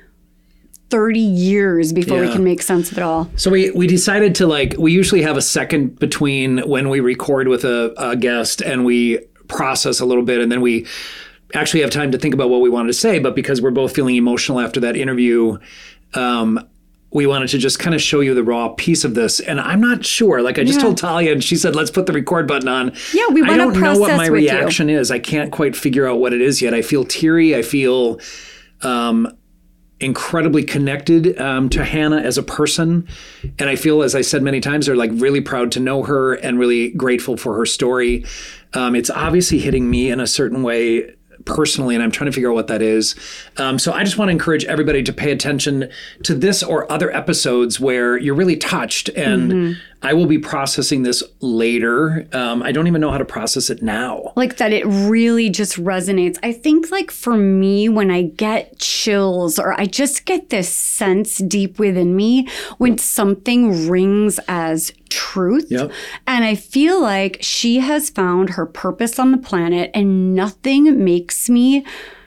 30 years before yeah. we can make sense of it all. So we we decided to like we usually have a second between when we record with a, a guest and we process a little bit and then we actually have time to think about what we wanted to say, but because we're both feeling emotional after that interview, um, we wanted to just kind of show you the raw piece of this. And I'm not sure. Like I just yeah. told Talia, and she said, "Let's put the record button on." Yeah, we want to I don't know what my reaction you. is. I can't quite figure out what it is yet. I feel teary. I feel um, incredibly connected um, to Hannah as a person, and I feel, as I said many times, they're like really proud to know her and really grateful for her story. Um, it's obviously hitting me in a certain way personally, and I'm trying to figure out what that is. Um, so I just want to encourage everybody to pay attention to this or other episodes where you're really touched. And mm-hmm. I will be processing this later. Um, I don't even know how to process it now. Like that, it really just resonates. I think, like for me, when I get chills or I just get this sense deep within me when something rings as truth. Yep. And I feel like she has found her purpose on the planet, and nothing makes me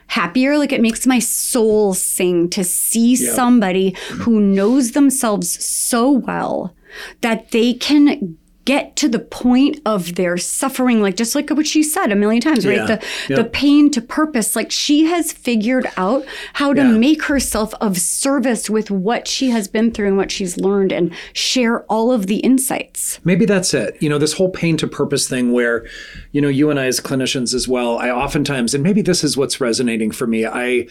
happier. Like it makes my soul sing to see yep. somebody who knows themselves so well that they can get to the point of their suffering like just like what she said a million times right the yep. the pain to purpose like she has figured out how to yeah. make herself of service with what she has been through and what she's learned and share all of the insights maybe that's it you know this whole pain to purpose thing where you know you and I as clinicians as well I oftentimes and maybe this is what's resonating for me I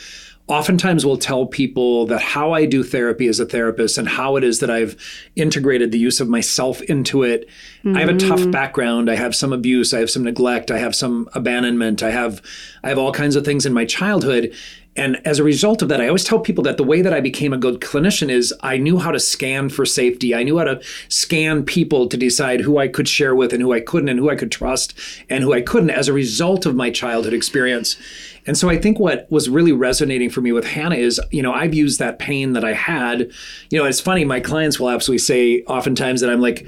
oftentimes will tell people that how I do therapy as a therapist and how it is that I've integrated the use of myself into it. Mm-hmm. I have a tough mm-hmm. background. I have some abuse. I have some neglect. I have some abandonment. I have I have all kinds of things in my childhood. And as a result of that, I always tell people that the way that I became a good clinician is I knew how to scan for safety. I knew how to scan people to decide who I could share with and who I couldn't and who I could trust and who I couldn't as a result of my childhood experience. And so I think what was really resonating for me with Hannah is, you know, I've used that pain that I had. You know, it's funny, my clients will absolutely say oftentimes that I'm like,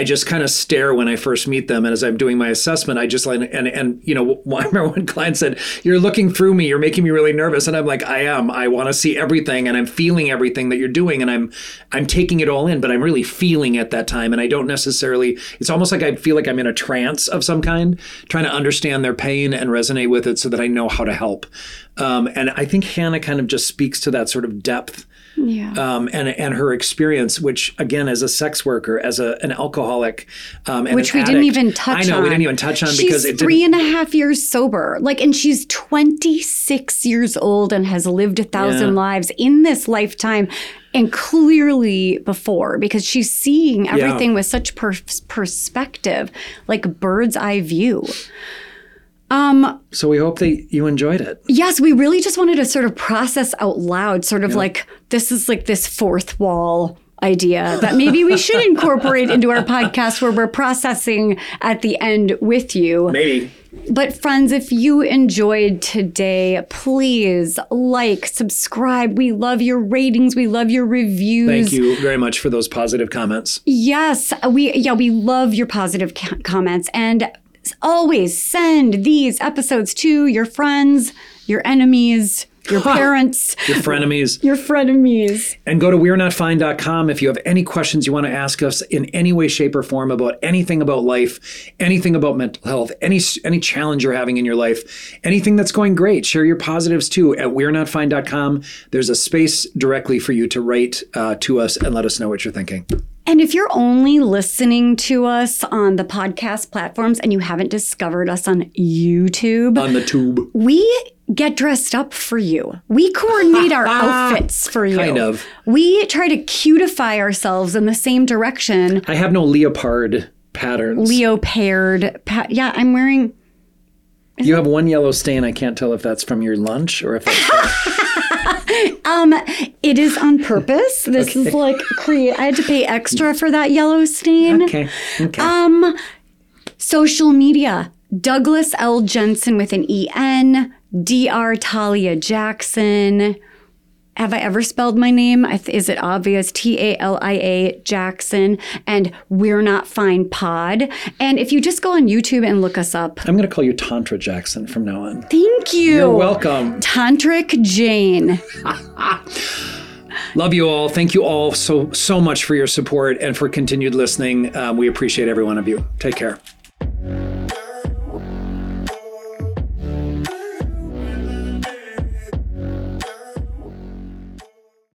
I just kind of stare when I first meet them, and as I'm doing my assessment, I just like and and you know [laughs] I remember one client said, "You're looking through me. You're making me really nervous," and I'm like, "I am. I want to see everything, and I'm feeling everything that you're doing, and I'm I'm taking it all in, but I'm really feeling at that time, and I don't necessarily. It's almost like I feel like I'm in a trance of some kind, trying to understand their pain and resonate with it, so that I know how to help. Um, and I think Hannah kind of just speaks to that sort of depth Yeah. um, and and her experience, which again, as a sex worker, as a, an alcoholic, um, and Which an we didn't even touch on. I know on. we didn't even touch on she's because it three and a half years sober. Like, and she's 26 years old and has lived a thousand Yeah. lives in this lifetime and clearly before because she's seeing everything with such per- perspective, like bird's eye view. Um, So we hope that you enjoyed it. Yes, we really just wanted to sort of process out loud, sort of like this is like this fourth wall idea that maybe we should incorporate into our podcast where we're processing at the end with you. Maybe. But friends, if you enjoyed today, please like, subscribe. We love your ratings, we love your reviews. Thank you very much for those positive comments. Yes, we yeah, we love your positive ca- comments and always send these episodes to your friends, your enemies, your [laughs] parents, Your frenemies. your frenemies. And go to we'renotfine.com if you have any questions you want to ask us in any way, shape, or form about anything about life, anything about mental health, any any challenge you're having in your life, anything that's going great. Share your positives too at we'renotfine.com. There's a space directly for you to write uh, to us and let us know what you're thinking. And if you're only listening to us on the podcast platforms and you haven't discovered us on YouTube, On the tube. we get dressed up for you. We coordinate our [laughs] outfits for you. Kind of. We try to cutify ourselves in the same direction. I have no leopard patterns. Leopard. Pa- yeah, I'm wearing. you have one yellow stain. I can't tell if that's from your lunch or if that's [laughs] Um, it is on purpose. [laughs] This is like create. I had to pay extra for that yellow stain. okay. Okay. Um, social media. Douglas L. Jensen with an E N. Dr. Talia Jackson. Have I ever spelled my name? Is it obvious? T A L I A Jackson. And We're Not Fine Pod. And if you just go on YouTube and look us up, I'm going to call you Tantra Jackson from now on. thank you. You're welcome. Tantric Jane. [laughs] Love you all. Thank you all so so much for your support and for continued listening. Um, we appreciate every one of you. Take care.